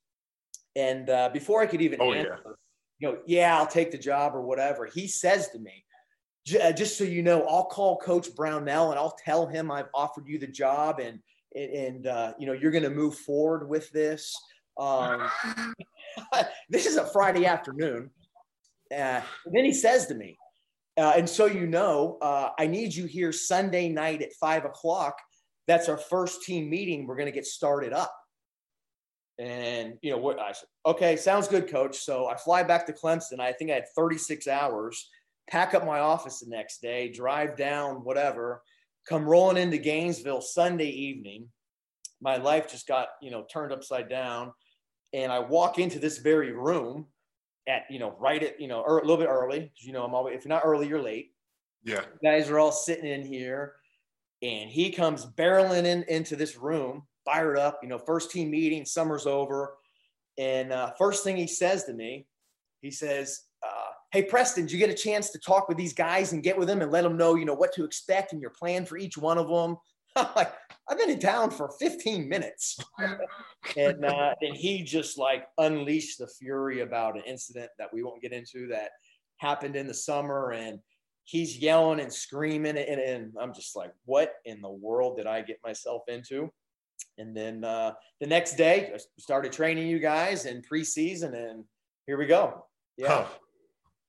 And uh, before I could even oh, answer, yeah. You know, yeah, I'll take the job or whatever, he says to me, uh, just so you know, I'll call Coach Brownell and I'll tell him I've offered you the job and and uh, you know you're going to move forward with this. Um, *laughs* this is a Friday afternoon. Uh, then he says to me, uh, and so you know, uh, I need you here Sunday night at five o'clock. That's our first team meeting. We're going to get started up. And you know what I said, okay, sounds good, coach. So I fly back to Clemson. I think I had 36 hours pack up my office the next day, drive down, whatever, come rolling into Gainesville Sunday evening. My life just got, you know, turned upside down. And I walk into this very room at, you know, right at, you know, er, a little bit early. You know, I'm always, if you're not early, you're late. Yeah. You guys are all sitting in here. And he comes barreling in into this room, fired up, you know, first team meeting, summer's over. And uh, first thing he says to me, he says, hey preston did you get a chance to talk with these guys and get with them and let them know you know what to expect and your plan for each one of them *laughs* I'm like i've been in town for 15 minutes. *laughs* And uh, and he just like unleashed the fury about an incident that we won't get into that happened in the summer. And he's yelling and screaming and, and i'm just like what in the world did i get myself into and then uh, the next day I started training you guys in preseason and here we go yeah huh.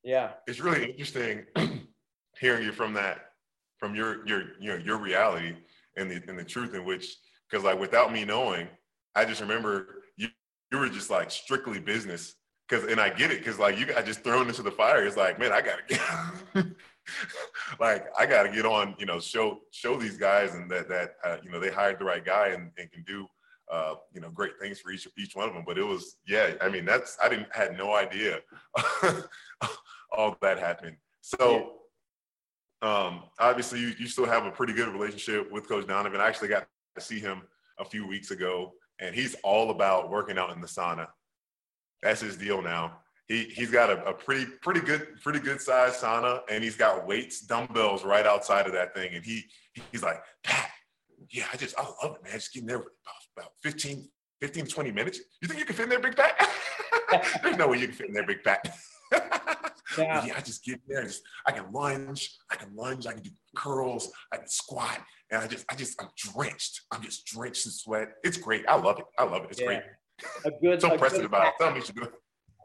Yeah. It's really interesting *clears throat* hearing you from that, from your your you know your reality and the and the truth in which because like without me knowing, I just remember you you were just like strictly business. Cause and I get it, cause like you got just thrown into the fire. It's like, man, I gotta get *laughs* *laughs* like I got to get on, you know, show show these guys and that that uh, you know they hired the right guy and, and can do uh, you know, great things for each each one of them. But it was, yeah, I mean, that's I didn't had no idea *laughs* all that happened. So um, obviously, you, you still have a pretty good relationship with Coach Donovan. I actually got to see him a few weeks ago, and he's all about working out in the sauna. That's his deal now. He he's got a, a pretty pretty good pretty good size sauna, and he's got weights, dumbbells right outside of that thing. And he he's like, Pat, yeah, I just I love it, man. Just getting there about, about 15, 15, 20 minutes. You think you can fit in there, Big Pat? *laughs* There's no way you can fit in there, Big Pat. *laughs* yeah. yeah, I just get there. Just, I can lunge. I can lunge. I can do curls. I can squat. And I just, I just, I'm drenched. I'm just drenched in sweat. It's great. I love it. I love it. It's yeah. great. A good. *laughs* so impressive about it. Tell me, you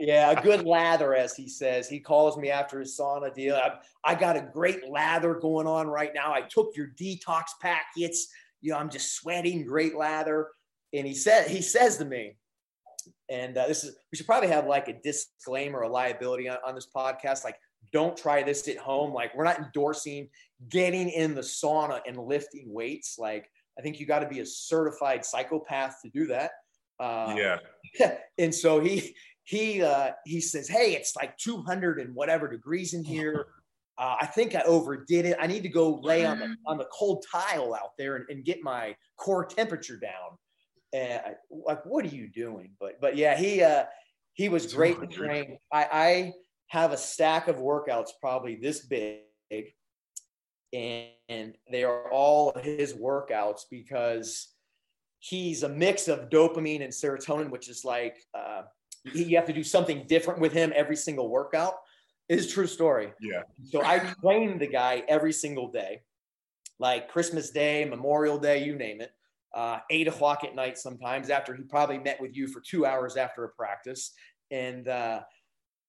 Yeah, a good lather, as he says. He calls me after his sauna deal. I, I got a great lather going on right now. I took your detox packets. You know, I'm just sweating, great lather. And he said, he says to me, and uh, this is we should probably have like a disclaimer, a liability on, on this podcast. Like, don't try this at home. Like, we're not endorsing getting in the sauna and lifting weights. Like, I think you got to be a certified psychopath to do that. Uh, yeah. *laughs* and so he he uh, he says, "Hey, it's like 200 and whatever degrees in here. Uh, I think I overdid it. I need to go lay on the on the cold tile out there and, and get my core temperature down." and I, like, what are you doing? But but yeah, he uh, he was great to train. I, I have a stack of workouts probably this big, and, and they are all his workouts because he's a mix of dopamine and serotonin, which is like uh, you have to do something different with him every single workout. Is true story. Yeah. So I train the guy every single day, like Christmas Day, Memorial Day, you name it uh, eight o'clock at night sometimes after he probably met with you for two hours after a practice. And uh,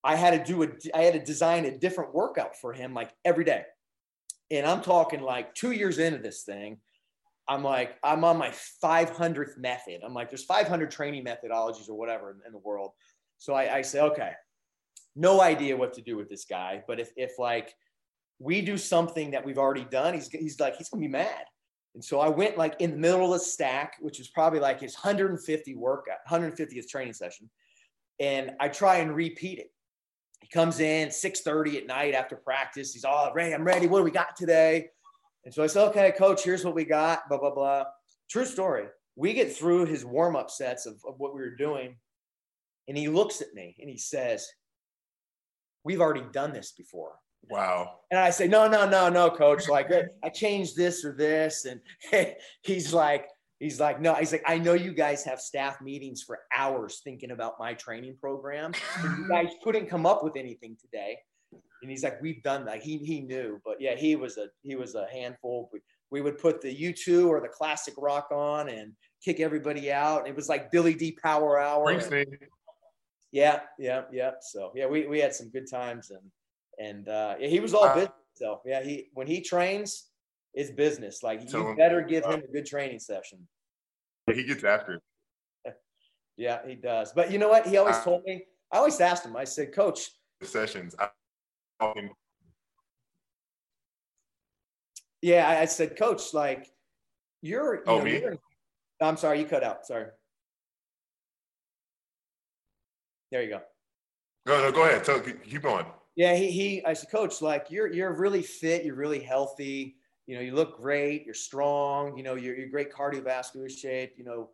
I had to do a, I had to design a different workout for him like every day. And I'm talking like two years into this thing. I'm like, I'm on my 500th method. I'm like, there's 500 training methodologies or whatever in, in the world. So I, I say, okay, no idea what to do with this guy. But if, if like we do something that we've already done, he's, he's like, he's gonna be mad. And so I went like in the middle of the stack, which was probably like his 150 workout, 150th training session. And I try and repeat it. He comes in 6:30 at night after practice. He's oh, all ready. I'm ready. What do we got today? And so I said, okay, coach, here's what we got. Blah, blah, blah. True story. We get through his warm-up sets of, of what we were doing. And he looks at me and he says, We've already done this before. Wow. And I say, no, no, no, no, coach. Like I changed this or this. And *laughs* he's like, he's like, no, he's like, I know you guys have staff meetings for hours thinking about my training program. you *laughs* guys couldn't come up with anything today. And he's like, we've done that. He, he knew, but yeah, he was a, he was a handful. We, we would put the U2 or the classic rock on and kick everybody out. And it was like Billy D power hour. Yeah. Yeah. Yeah. So yeah, we, we had some good times and, and uh, he was all business. So yeah, he when he trains, it's business. Like you better give him a good training session. He gets after it. *laughs* yeah, he does. But you know what? He always told me. I always asked him. I said, Coach. Sessions. Yeah, I, said, Coach, like you're. You oh know, me. You're, I'm sorry, you cut out. Sorry. There you go. No, no, go ahead. Tell, keep going. Yeah, he, he I said, Coach, like you're you're really fit, you're really healthy, you know, you look great, you're strong, you know, you're, you're great cardiovascular shape, you know,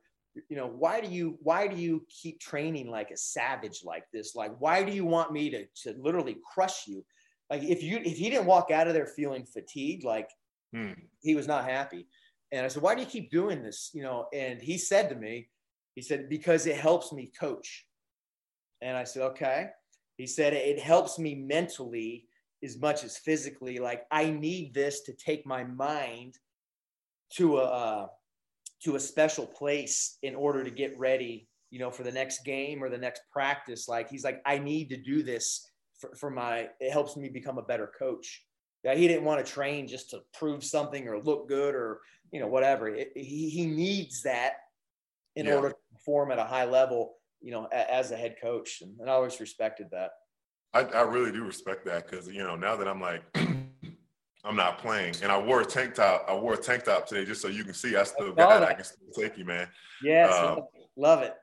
you know, why do you why do you keep training like a savage like this? Like, why do you want me to to literally crush you? Like if you if he didn't walk out of there feeling fatigued, like hmm. he was not happy. And I said, why do you keep doing this? You know, and he said to me, he said, because it helps me coach. And I said, okay. He said it helps me mentally as much as physically. Like I need this to take my mind to a uh, to a special place in order to get ready, you know, for the next game or the next practice. Like he's like, I need to do this for, for my. It helps me become a better coach. Yeah, he didn't want to train just to prove something or look good or you know whatever. It, he he needs that in yeah. order to perform at a high level you know, a, as a head coach. And, and, I always respected that. I, I really do respect that because, you know, now that I'm like *clears throat* I'm not playing. And I wore a tank top. I wore a tank top today just so you can see I still got it. I can still take you, man. Yes, uh, love it.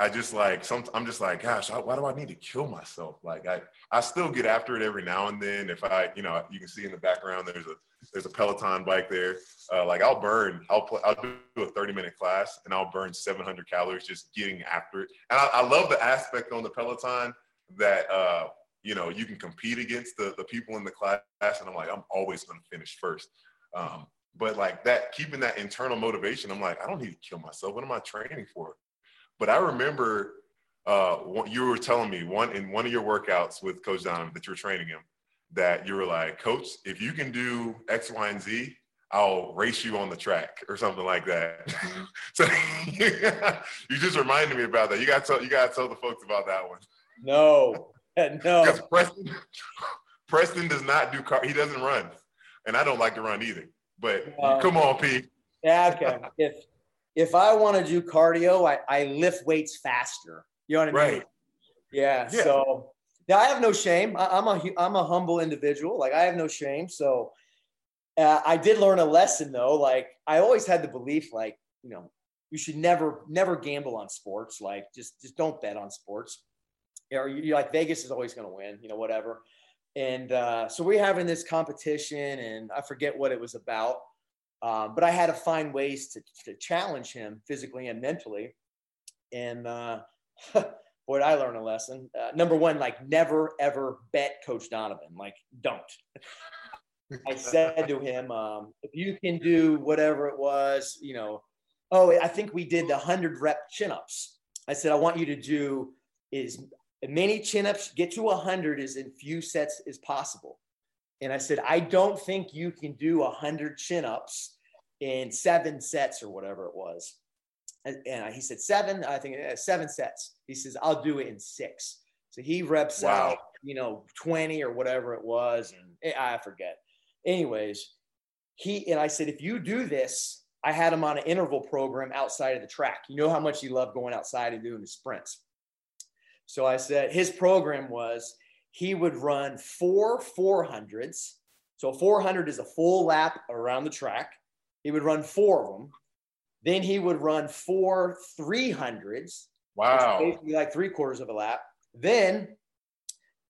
I just like some. I'm just like, gosh, why do I need to kill myself? Like I, I still get after it every now and then. If I, you know, you can see in the background, there's a there's a Peloton bike there. Uh, like I'll burn, I'll I'll do a 30 minute class and I'll burn 700 calories just getting after it. And I, I love the aspect on the Peloton that uh, you know you can compete against the the people in the class. And I'm like, I'm always going to finish first. Um, but like that, keeping that internal motivation, I'm like, I don't need to kill myself. What am I training for? But I remember uh, you were telling me one in one of your workouts with Coach Donovan that you were training him that you were like, Coach, if you can do X, Y, and Z, I'll race you on the track or something like that. *laughs* so *laughs* you just reminded me about that. You got to you got to tell the folks about that one. No, *laughs* no. Because Preston, Preston does not do car. He doesn't run, and I don't like to run either. But um, come on, P. Yeah, okay. If if I want to do cardio, I, I lift weights faster. You know what I mean? Right. Yeah. yeah. So yeah, I have no shame. I, am a I'm a humble individual. Like I have no shame. So uh, I did learn a lesson though. Like I always had the belief, like you know, you should never never gamble on sports. Like just just don't bet on sports. Or you like Vegas is always going to win. You know, whatever. And uh, so we're having this competition, and I forget what it was about um, but I had to find ways to, to challenge him physically and mentally. And uh, *laughs* boy, I learned a lesson. Uh, number one, like never ever bet Coach Donovan. Like, don't. *laughs* I said to him, um, if you can do whatever it was, you know, oh, I think we did the 100 rep chin ups. I said, I want you to do as many chin ups, get to 100 as in few sets as possible. And I said, I don't think you can do 100 chin ups in seven sets or whatever it was. And, he said, seven, I think uh, seven sets. He says, I'll do it in six. So he reps wow. out, you know, 20 or whatever it was. And I forget. Anyways, he, and I said, if you do this, I had him on an interval program outside of the track. You know how much he loved going outside and doing the sprints. So I said, his program was he would run four 400s. So 400 is a full lap around the track. He would run four of them. Then he would run four 300s. Wow. Basically like three quarters of a lap. Then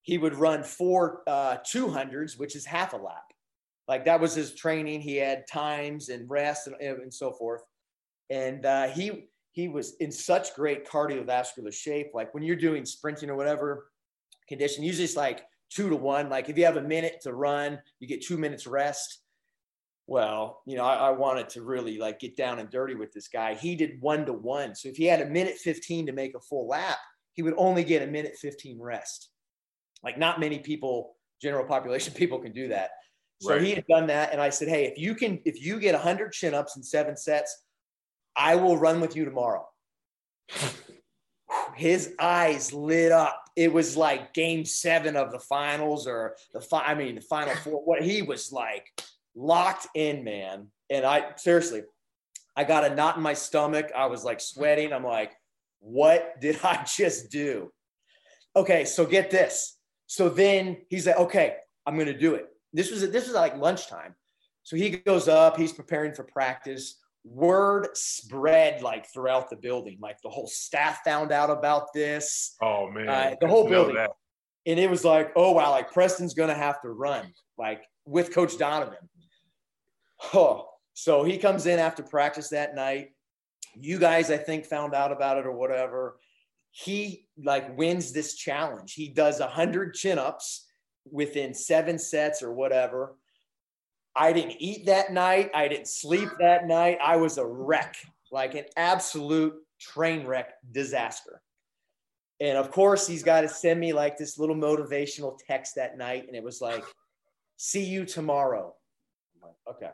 he would run four uh, 200s, which is half a lap. Like that was his training. He had times and rest and, and so forth. And uh, he he was in such great cardiovascular shape. Like when you're doing sprinting or whatever, condition. Usually it's like two to one. Like if you have a minute to run, you get two minutes rest. Well, you know, I, I, wanted to really like get down and dirty with this guy. He did one to one. So if he had a minute 15 to make a full lap, he would only get a minute 15 rest. Like not many people, general population *laughs* people can do that. So right. he had done that. And I said, Hey, if you can, if you get 100 chin ups in seven sets, I will run with you tomorrow. His eyes lit up. It was like game seven of the finals or the fi- I mean the final *laughs* four. What he was like locked in, man. And I seriously, I got a knot in my stomach. I was like sweating. I'm like, what did *laughs* I just do? Okay, so get this. So then he's like, okay, I'm gonna do it. This was this was like lunchtime. So he goes up, he's preparing for practice word spread like throughout the building. Like the whole staff found out about this. Oh man, uh, the whole building. And it was like, oh wow, like Preston's gonna have to run like with Coach Donovan. Oh, so he comes in after practice that night. You guys, I think, found out about it or whatever. He like wins this challenge. He does a hundred chin ups within seven sets or whatever. I didn't eat that night. I didn't sleep that night. I was a wreck, like an absolute train wreck disaster. And of course, he's got to send me like this little motivational text that night. And it was like, see you tomorrow. I'm like, okay.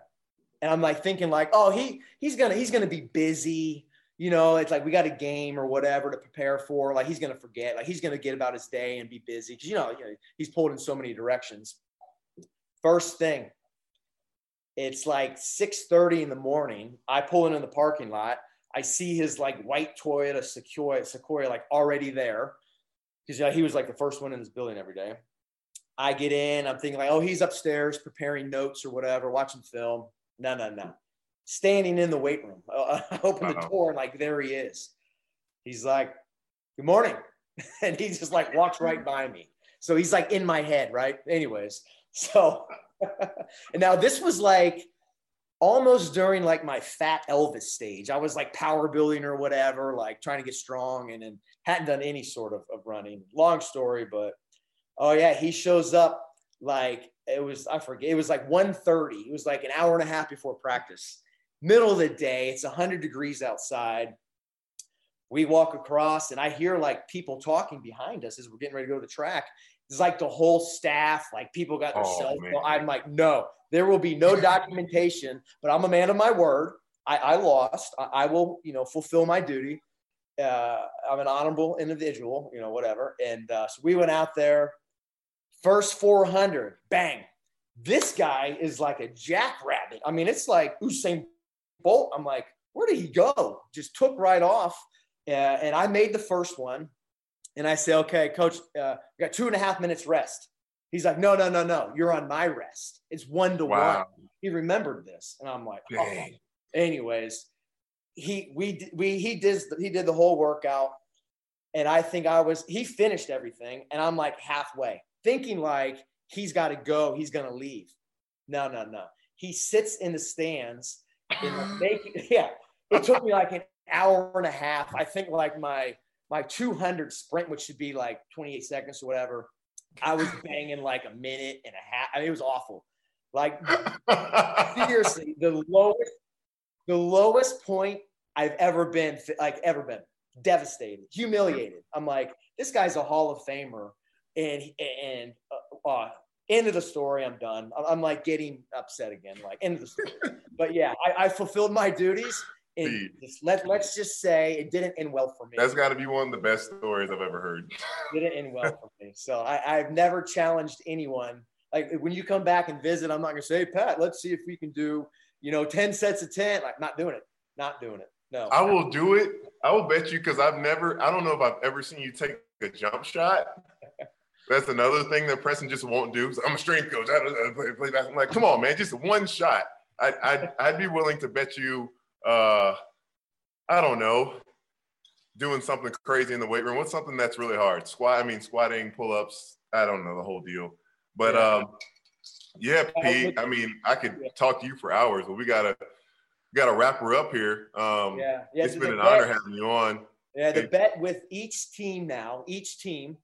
And I'm like thinking like, oh, he he's gonna he's gonna be busy. You know, it's like we got a game or whatever to prepare for. Like he's gonna forget. Like he's gonna get about his day and be busy because you know, you know he's pulled in so many directions. First thing, it's like 6:30 in the morning. I pull in in the parking lot. I see his like white Toyota Sequoia, Sequoia like already there because yeah, he was like the first one in this building every day. I get in, I'm thinking like, oh, he's upstairs preparing notes or whatever, watching film. No, no, no. Standing in the weight room. *laughs* I open the uh-huh. door and like there he is. He's like, "Good morning," *laughs* and he just like walks right by me. So he's like in my head, right? Anyways, so and now this was like almost during like my fat Elvis stage. I was like power building or whatever, like trying to get strong and then hadn't done any sort of, of running. Long story, but oh yeah, he shows up like it was, I forget, it was like 1.30. It was like an hour and a half before practice. Middle of the day, it's 100 degrees outside. We walk across and I hear like people talking behind us as we're getting ready to go to the track. It's like the whole staff, like people got their oh, cell phone. I'm like, no, there will be no documentation, but I'm a man of my word. I, I lost. I, I, will, you know, fulfill my duty. Uh, I'm an honorable individual, you know, whatever. And uh, so we went out there. First 400, bang. This guy is like a jackrabbit. I mean, it's like Usain Bolt. I'm like, where did he go? Just took right off. Uh, and I made the first one. And I say, okay, coach, uh, we got two and a half minutes rest. He's like, no, no, no, no. You're on my rest. It's one to one. He remembered this, and I'm like, oh. anyways, he we we he did he did the whole workout, and I think I was he finished everything, and I'm like halfway, thinking like he's got to go, he's gonna leave. No, no, no. He sits in the stands. In making, *sighs* yeah, it took me like an hour and a half. I think like my my 200 sprint, which should be like 28 seconds or whatever I was *laughs* banging like a minute and a half. I mean, it was awful. Like seriously, *laughs* the lowest, the lowest point I've ever been, like ever been, devastated, humiliated. I'm like, this guy's a Hall of Famer, and and uh, uh, end of the story. I'm done. I'm like getting upset again. Like end of the story. *laughs* but yeah, I, I fulfilled my duties. And just let, let's just say it didn't end well for me. That's got to be one of the best stories I've ever heard. didn't end well for me. So I, I've never challenged anyone. Like when you come back and visit, I'm not going to say, hey, Pat, let's see if we can do, you know, 10 sets of 10. Like, not doing it. Not doing it. No. I will do it. I will bet you because I've never, I don't know if I've ever seen you take a jump shot. *laughs* That's another thing that Preston just won't do. So I'm a strength coach. I don't play, play basketball. I'm like, come on, man, just one shot. I, I'd, I'd be willing to bet you uh, I don't know, doing something crazy in the weight room. What's something that's really hard? Squat. I mean, squatting, pull ups. I don't know the whole deal. But yeah. um, yeah, Pete. I mean, I could yeah. talk to you for hours, but we gotta we gotta wrap her up here. Um, yeah, yeah. It's been an bet, honor having you on. Yeah, the bet with each team now, each team,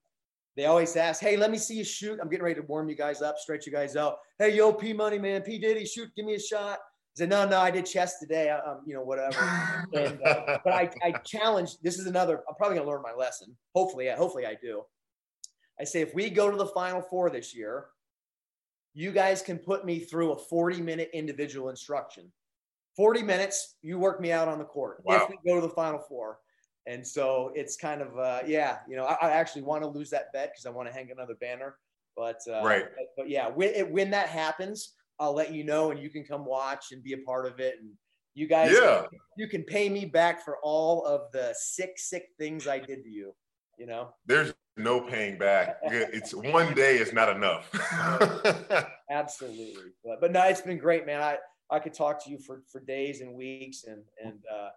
they always ask, "Hey, let me see you shoot." I'm getting ready to warm you guys up, stretch you guys out. Hey, yo, P Money man, P Diddy, shoot, give me a shot said, no, no, I did chess today. Um, you know, whatever. *laughs* and, uh, but I, I challenge. This is another. I'm probably gonna learn my lesson. Hopefully, hopefully I do. I say if we go to the final four this year, you guys can put me through a 40 minute individual instruction. 40 minutes, you work me out on the court wow. if we go to the final four. And so it's kind of, uh, yeah, you know, I, I actually want to lose that bet because I want to hang another banner. But, uh, right. But, but yeah, when, when that happens, I'll let you know and you can come watch and be a part of it. And you guys, yeah. you can pay me back for all of the sick, sick things I did to you. You know, there's no paying back. It's *laughs* one day is not enough. *laughs* Absolutely. But, but no, it's been great, man. I, I could talk to you for, for days and weeks and, and, uh,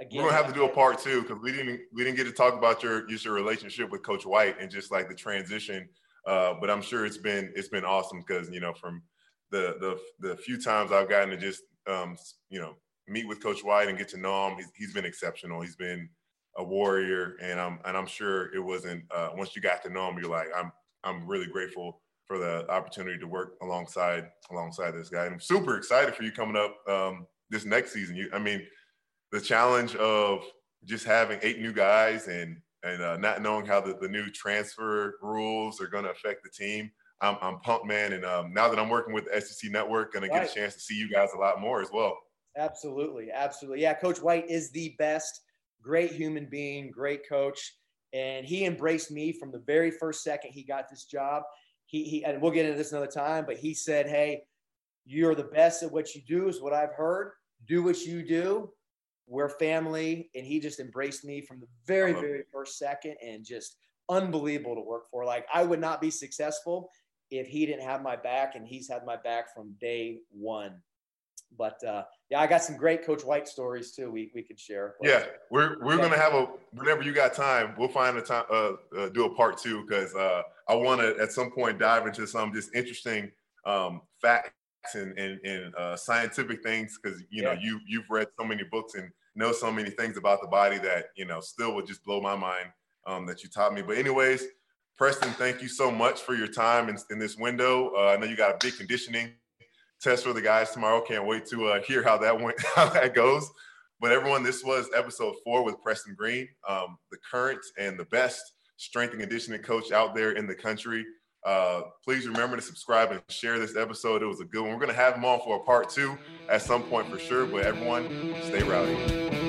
Again, we're gonna have to do a part two because we didn't we didn't get to talk about your your relationship with Coach White and just like the transition. Uh, but I'm sure it's been it's been awesome because you know from the the the few times I've gotten to just um, you know meet with Coach White and get to know him, he's, he's been exceptional. He's been a warrior, and I'm and I'm sure it wasn't uh, once you got to know him, you're like I'm I'm really grateful for the opportunity to work alongside alongside this guy. And I'm super excited for you coming up um, this next season. You, I mean, the challenge of just having eight new guys and and uh, not knowing how the, the new transfer rules are going to affect the team. I'm, I'm pumped, man. And um, now that I'm working with the SEC Network, going right. to get a chance to see you guys a lot more as well. Absolutely, absolutely. Yeah, Coach White is the best. Great human being, great coach, and he embraced me from the very first second he got this job. He, he and we'll get into this another time, but he said, "Hey, you're the best at what you do," is what I've heard. Do what you do. We're family, and he just embraced me from the very, very first second, and just unbelievable to work for. Like I would not be successful if he didn't have my back, and he's had my back from day one. But uh, yeah, I got some great Coach White stories too. We we could share. Yeah, we're we're gonna have a whenever you got time, we'll find a time uh, uh do a part two because uh, I want to at some point dive into some just interesting um, facts and and, and uh, scientific things because you know you you've read so many books and know so many things about the body that you know still would just blow my mind um, that you taught me. But anyways, Preston, thank you so much for your time in, in this window. Uh, I know you got a big conditioning test for the guys tomorrow. Can't wait to uh, hear how that *laughs* went, how that goes. But everyone, this was episode four with Preston Green, um, the current and the best strength and conditioning coach out there in the country. Uh, please remember to subscribe and share this episode. It was a good one. We're going to have him on for a part two at some point for sure. But everyone, stay rowdy.